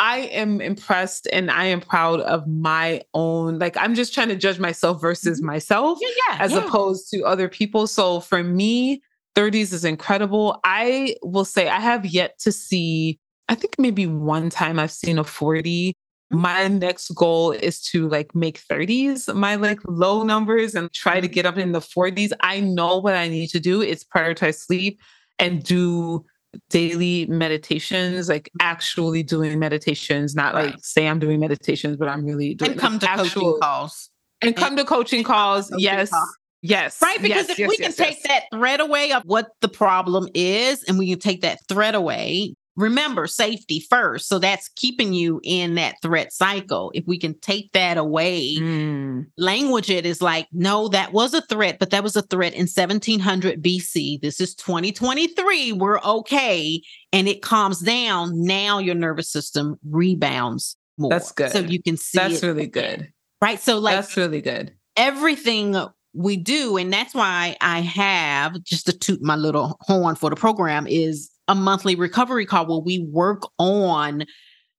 I am impressed and I am proud of my own. Like, I'm just trying to judge myself versus mm-hmm. myself
Yeah, yeah.
as
yeah.
opposed to other people. So for me, 30s is incredible. I will say I have yet to see, I think maybe one time I've seen a 40. My mm-hmm. next goal is to like make 30s my like low numbers and try to mm-hmm. get up in the 40s. I know what I need to do. It's prioritize sleep and do daily meditations, like actually doing meditations, not like
Right.
say I'm doing meditations, but I'm really doing
and come
like,
to
actual
coaching calls.
and come to coaching calls.
coaching
Yes.
call.
Yes.
Right, because
yes,
if
yes,
we can
yes,
take
yes.
that thread away of what the problem is, and we can take that thread away, remember safety first. So that's keeping you in that threat cycle. If we can take that away,
Mm,
language it is like, no, that was a threat, but that was a threat in 1700 BC. This is 2023. We're okay. And it calms down. Now your nervous system rebounds more.
That's good.
So you can see
that's really good.
right? So like
that's really good.
everything we do and that's why i have just to toot my little horn for the program is a monthly recovery call where we work on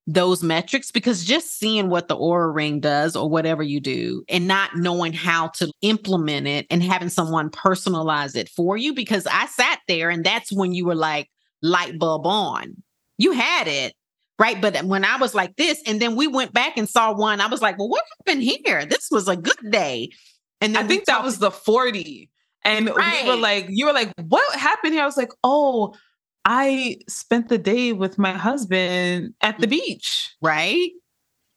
those metrics because just seeing what the Oura ring does or whatever you do and not knowing how to implement it and having someone personalize it for you because i sat there and that's when you were like light bulb on you had it right but when i was like this and then we went back and saw one i was like well what happened here this was a good day and then
I think that
talked-
was the 40. And we were like, you were like, what happened here? I was like, oh, I spent the day with my husband at the mm. beach.
right?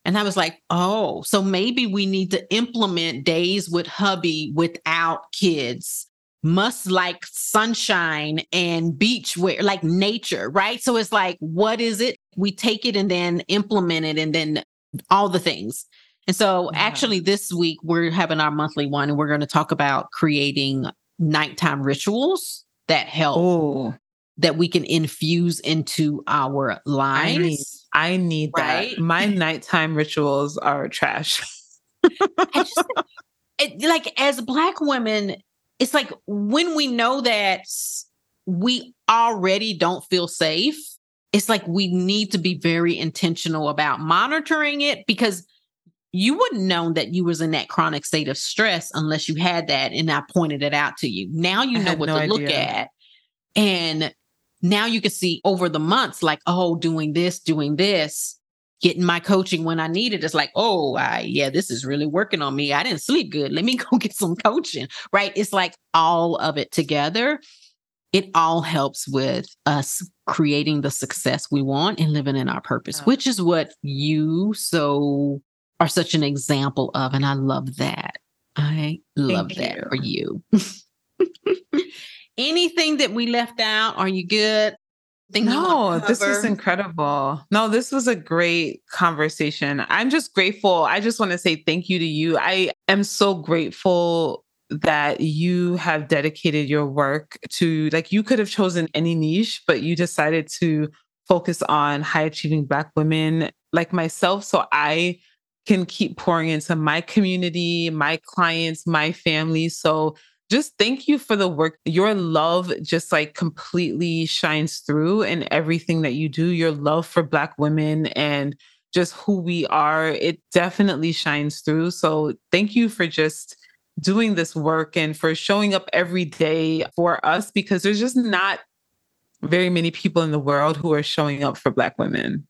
And I was like, oh, so maybe we need to implement days with hubby without kids must like sunshine and beach wear, like nature, right? So it's like, what is it? We take it and then implement it and then all the things. And so actually this week we're having our monthly one and we're going to talk about creating nighttime rituals that help Ooh. That we can infuse into our lives.
I need, I need right? that. My nighttime rituals are trash.
just, it, like as black women, it's like when we know that we already don't feel safe, it's like we need to be very intentional about monitoring it because you wouldn't know that you was in that chronic state of stress unless you had that and I pointed it out to you. Now you know what no to idea. look at. And now you can see over the months, like, oh, doing this, doing this, getting my coaching when I need it. It's like, oh, I, yeah, this is really working on me. I didn't sleep good. Let me go get some coaching. Right. It's like all of it together. It all helps with us creating the success we want and living in our purpose, which is what you so are such an example of. And I love that. I love Thank that you. for you. Anything that we left out? Are you good?
no, this is incredible. No, this was a great conversation. I'm just grateful. I just want to say thank you to you. I am so grateful that you have dedicated your work to, like, you could have chosen any niche, but you decided to focus on high achieving Black women like myself. So I can keep pouring into my community, my clients, my family. So just thank you for the work. Your love just like completely shines through in everything that you do. Your love for Black women and just who we are, it definitely shines through. So thank you for just doing this work and for showing up every day for us because there's just not very many people in the world who are showing up for Black women.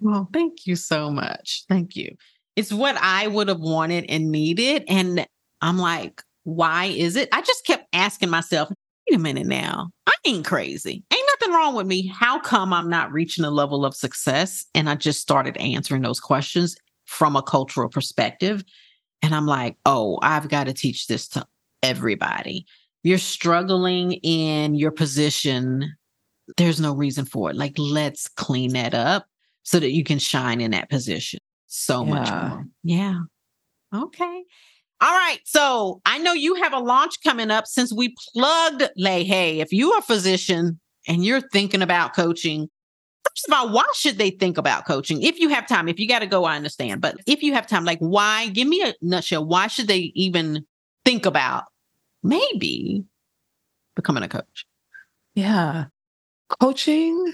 Well, thank you so much. Thank you it's what I would have wanted and needed. And I'm like, why is it? I just kept asking myself, wait a minute now, I ain't crazy. Ain't nothing wrong with me. How come I'm not reaching a level of success? And I just started answering those questions from a cultural perspective. And I'm like, oh, I've got to teach this to everybody. You're struggling in your position. There's no reason for it. Like, let's clean that up so that you can shine in that position so yeah. much more. Yeah. Okay. All right. So I know you have a launch coming up since we plugged Lay Hey. If you're a physician and you're thinking about coaching, first of all, why should they think about coaching? If you have time, if you got to go, I understand. But if you have time, like why? Give me a nutshell. Why should they even think about maybe becoming a coach?
Yeah. Coaching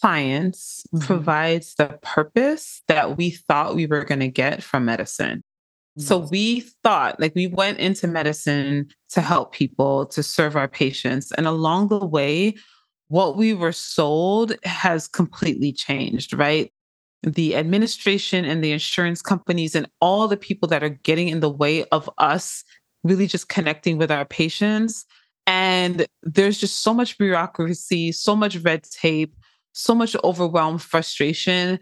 clients mm-hmm. provides the purpose that we thought we were going to get from medicine. So we thought, like, we went into medicine to help people, to serve our patients. And along the way, what we were sold has completely changed, right? The administration and the insurance companies and all the people that are getting in the way of us really just connecting with our patients. And there's just so much bureaucracy, so much red tape, so much overwhelm, frustration.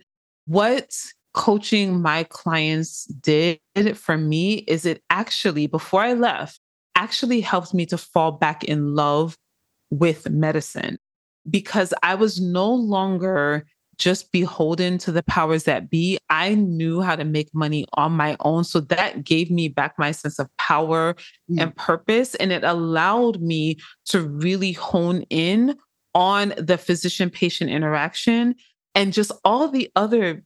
What coaching my clients did for me is it actually, before I left, actually helped me to fall back in love with medicine because I was no longer just beholden to the powers that be. I knew how to make money on my own. So that gave me back my sense of power mm. and purpose. And it allowed me to really hone in on the physician patient interaction and just all the other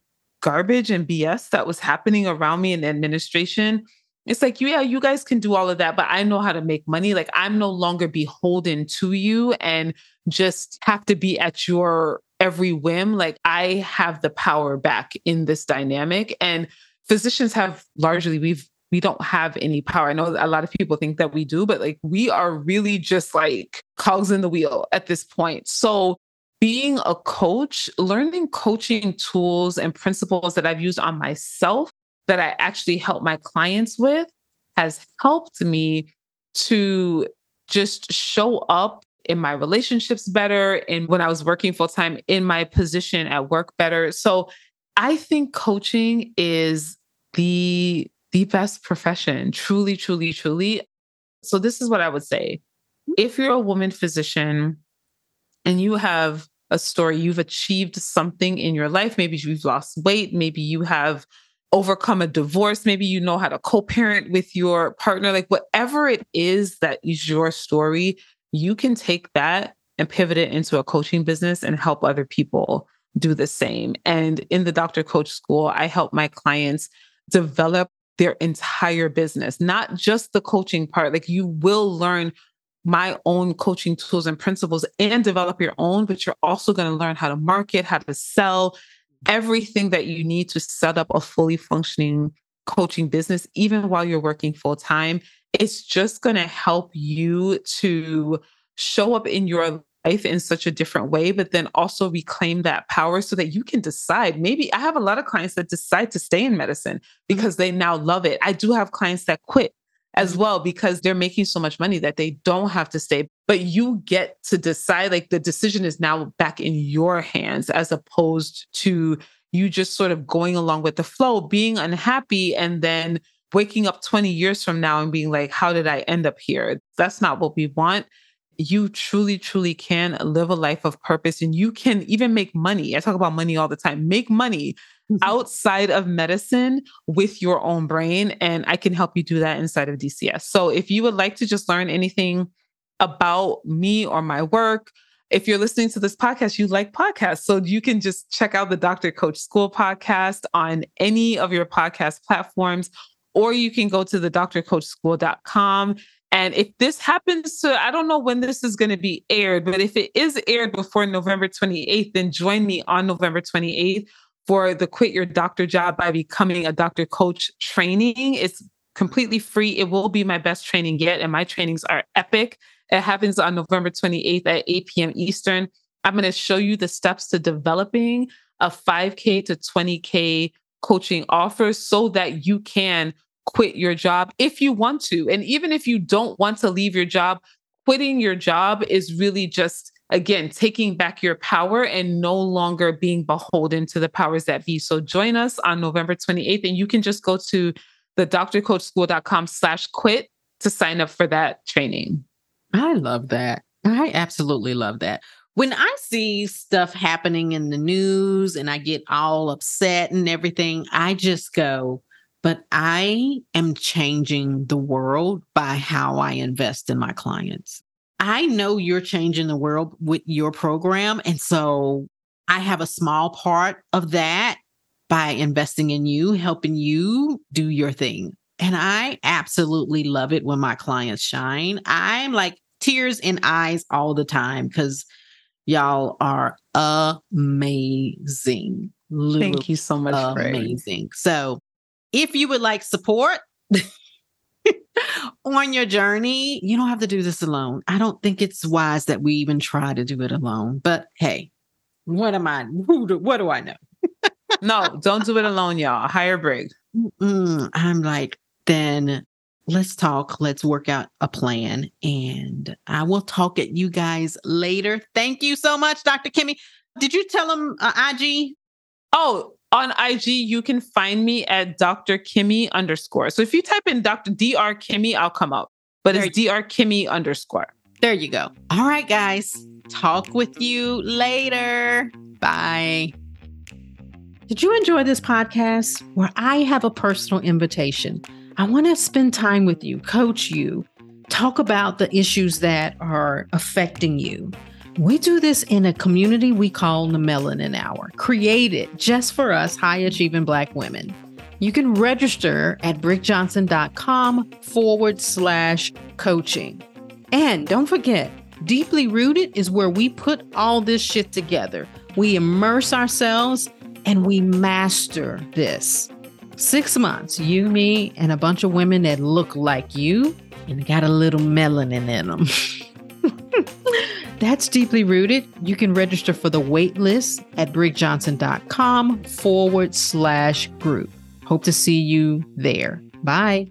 garbage and BS that was happening around me in administration. It's like, yeah, you guys can do all of that, but I know how to make money. Like, I'm no longer beholden to you and just have to be at your every whim. Like, I have the power back in this dynamic. And physicians have largely, we've we don't have any power. I know a lot of people think that we do, but like we are really just like cogs in the wheel at this point. So being a coach, learning coaching tools and principles that I've used on myself that I actually help my clients with has helped me to just show up in my relationships better and when I was working full time in my position at work better. So I think coaching is the the best profession, truly, truly, truly. So, this is what I would say if you're a woman physician and you have a story, you've achieved something in your life, maybe you've lost weight, maybe you have overcome a divorce, maybe you know how to co parent with your partner, like whatever it is that is your story, you can take that and pivot it into a coaching business and help other people do the same. And in the Dr. Coach School, I help my clients develop their entire business, not just the coaching part. Like you will learn my own coaching tools and principles and develop your own, but you're also going to learn how to market, how to sell, everything that you need to set up a fully functioning coaching business, even while you're working full time. It's just going to help you to show up in your life in such a different way, but then also reclaim that power so that you can decide. Maybe I have a lot of clients that decide to stay in medicine because they now love it. I do have clients that quit as mm-hmm. well because they're making so much money that they don't have to stay. But you get to decide, like the decision is now back in your hands as opposed to you just sort of going along with the flow, being unhappy, and then waking up 20 years from now and being like, how did I end up here? That's not what we want you truly, truly can live a life of purpose and you can even make money. I talk about money all the time. Make money mm-hmm. outside of medicine with your own brain. And I can help you do that inside of DCS. So if you would like to just learn anything about me or my work, if you're listening to this podcast, you like podcasts. So you can just check out the Dr. Coach School podcast on any of your podcast platforms, or you can go to the drcoachschool.com and if this happens to, I don't know when this is going to be aired, but if it is aired before November 28th, then join me on November 28th for the Quit Your Doctor Job by Becoming a Doctor Coach training. It's completely free. It will be my best training yet. And my trainings are epic. It happens on November 28th at 8 p.m. Eastern. I'm going to show you the steps to developing a 5K to 20K coaching offer so that you can quit your job if you want to. And even if you don't want to leave your job, quitting your job is really just, again, taking back your power and no longer being beholden to the powers that be. So join us on November 28th, and you can just go to the drcoachschool.com slash quit to sign up for that training.
I love that. I absolutely love that. When I see stuff happening in the news and I get all upset and everything, I just go, but I am changing the world by how I invest in my clients. I know you're changing the world with your program. And so I have a small part of that by investing in you, helping you do your thing. And I absolutely love it when my clients shine. I'm like tears in eyes all the time because y'all are amazing.
Thank you so much.
Amazing. So if you would like support on your journey, you don't have to do this alone. I don't think it's wise that we even try to do it alone. But hey, what am I? Who do, what do I know?
no, don't do it alone, y'all. Hire Brig.
Mm-mm. I'm like, then let's talk. Let's work out a plan. And I will talk at you guys later. Thank you so much, Dr. Kimmy. Did you tell them uh, IG?
Oh, on IG, you can find me at Dr. Kimmy underscore. So if you type in Dr. Dr. Kimmy, I'll come up, but there it's Dr. Kimmy underscore.
There you go. All right, guys. Talk with you later. Bye. Did you enjoy this podcast where I have a personal invitation? I want to spend time with you, coach you, talk about the issues that are affecting you. We do this in a community we call the Melanin Hour, created just for us high achieving Black women. You can register at brigjohnson.com forward slash coaching. And don't forget, Deeply Rooted is where we put all this shit together. We immerse ourselves and we master this. Six months, you, me, and a bunch of women that look like you and got a little melanin in them. That's deeply rooted. You can register for the wait list at brigjohnson.com forward slash group. Hope to see you there. Bye.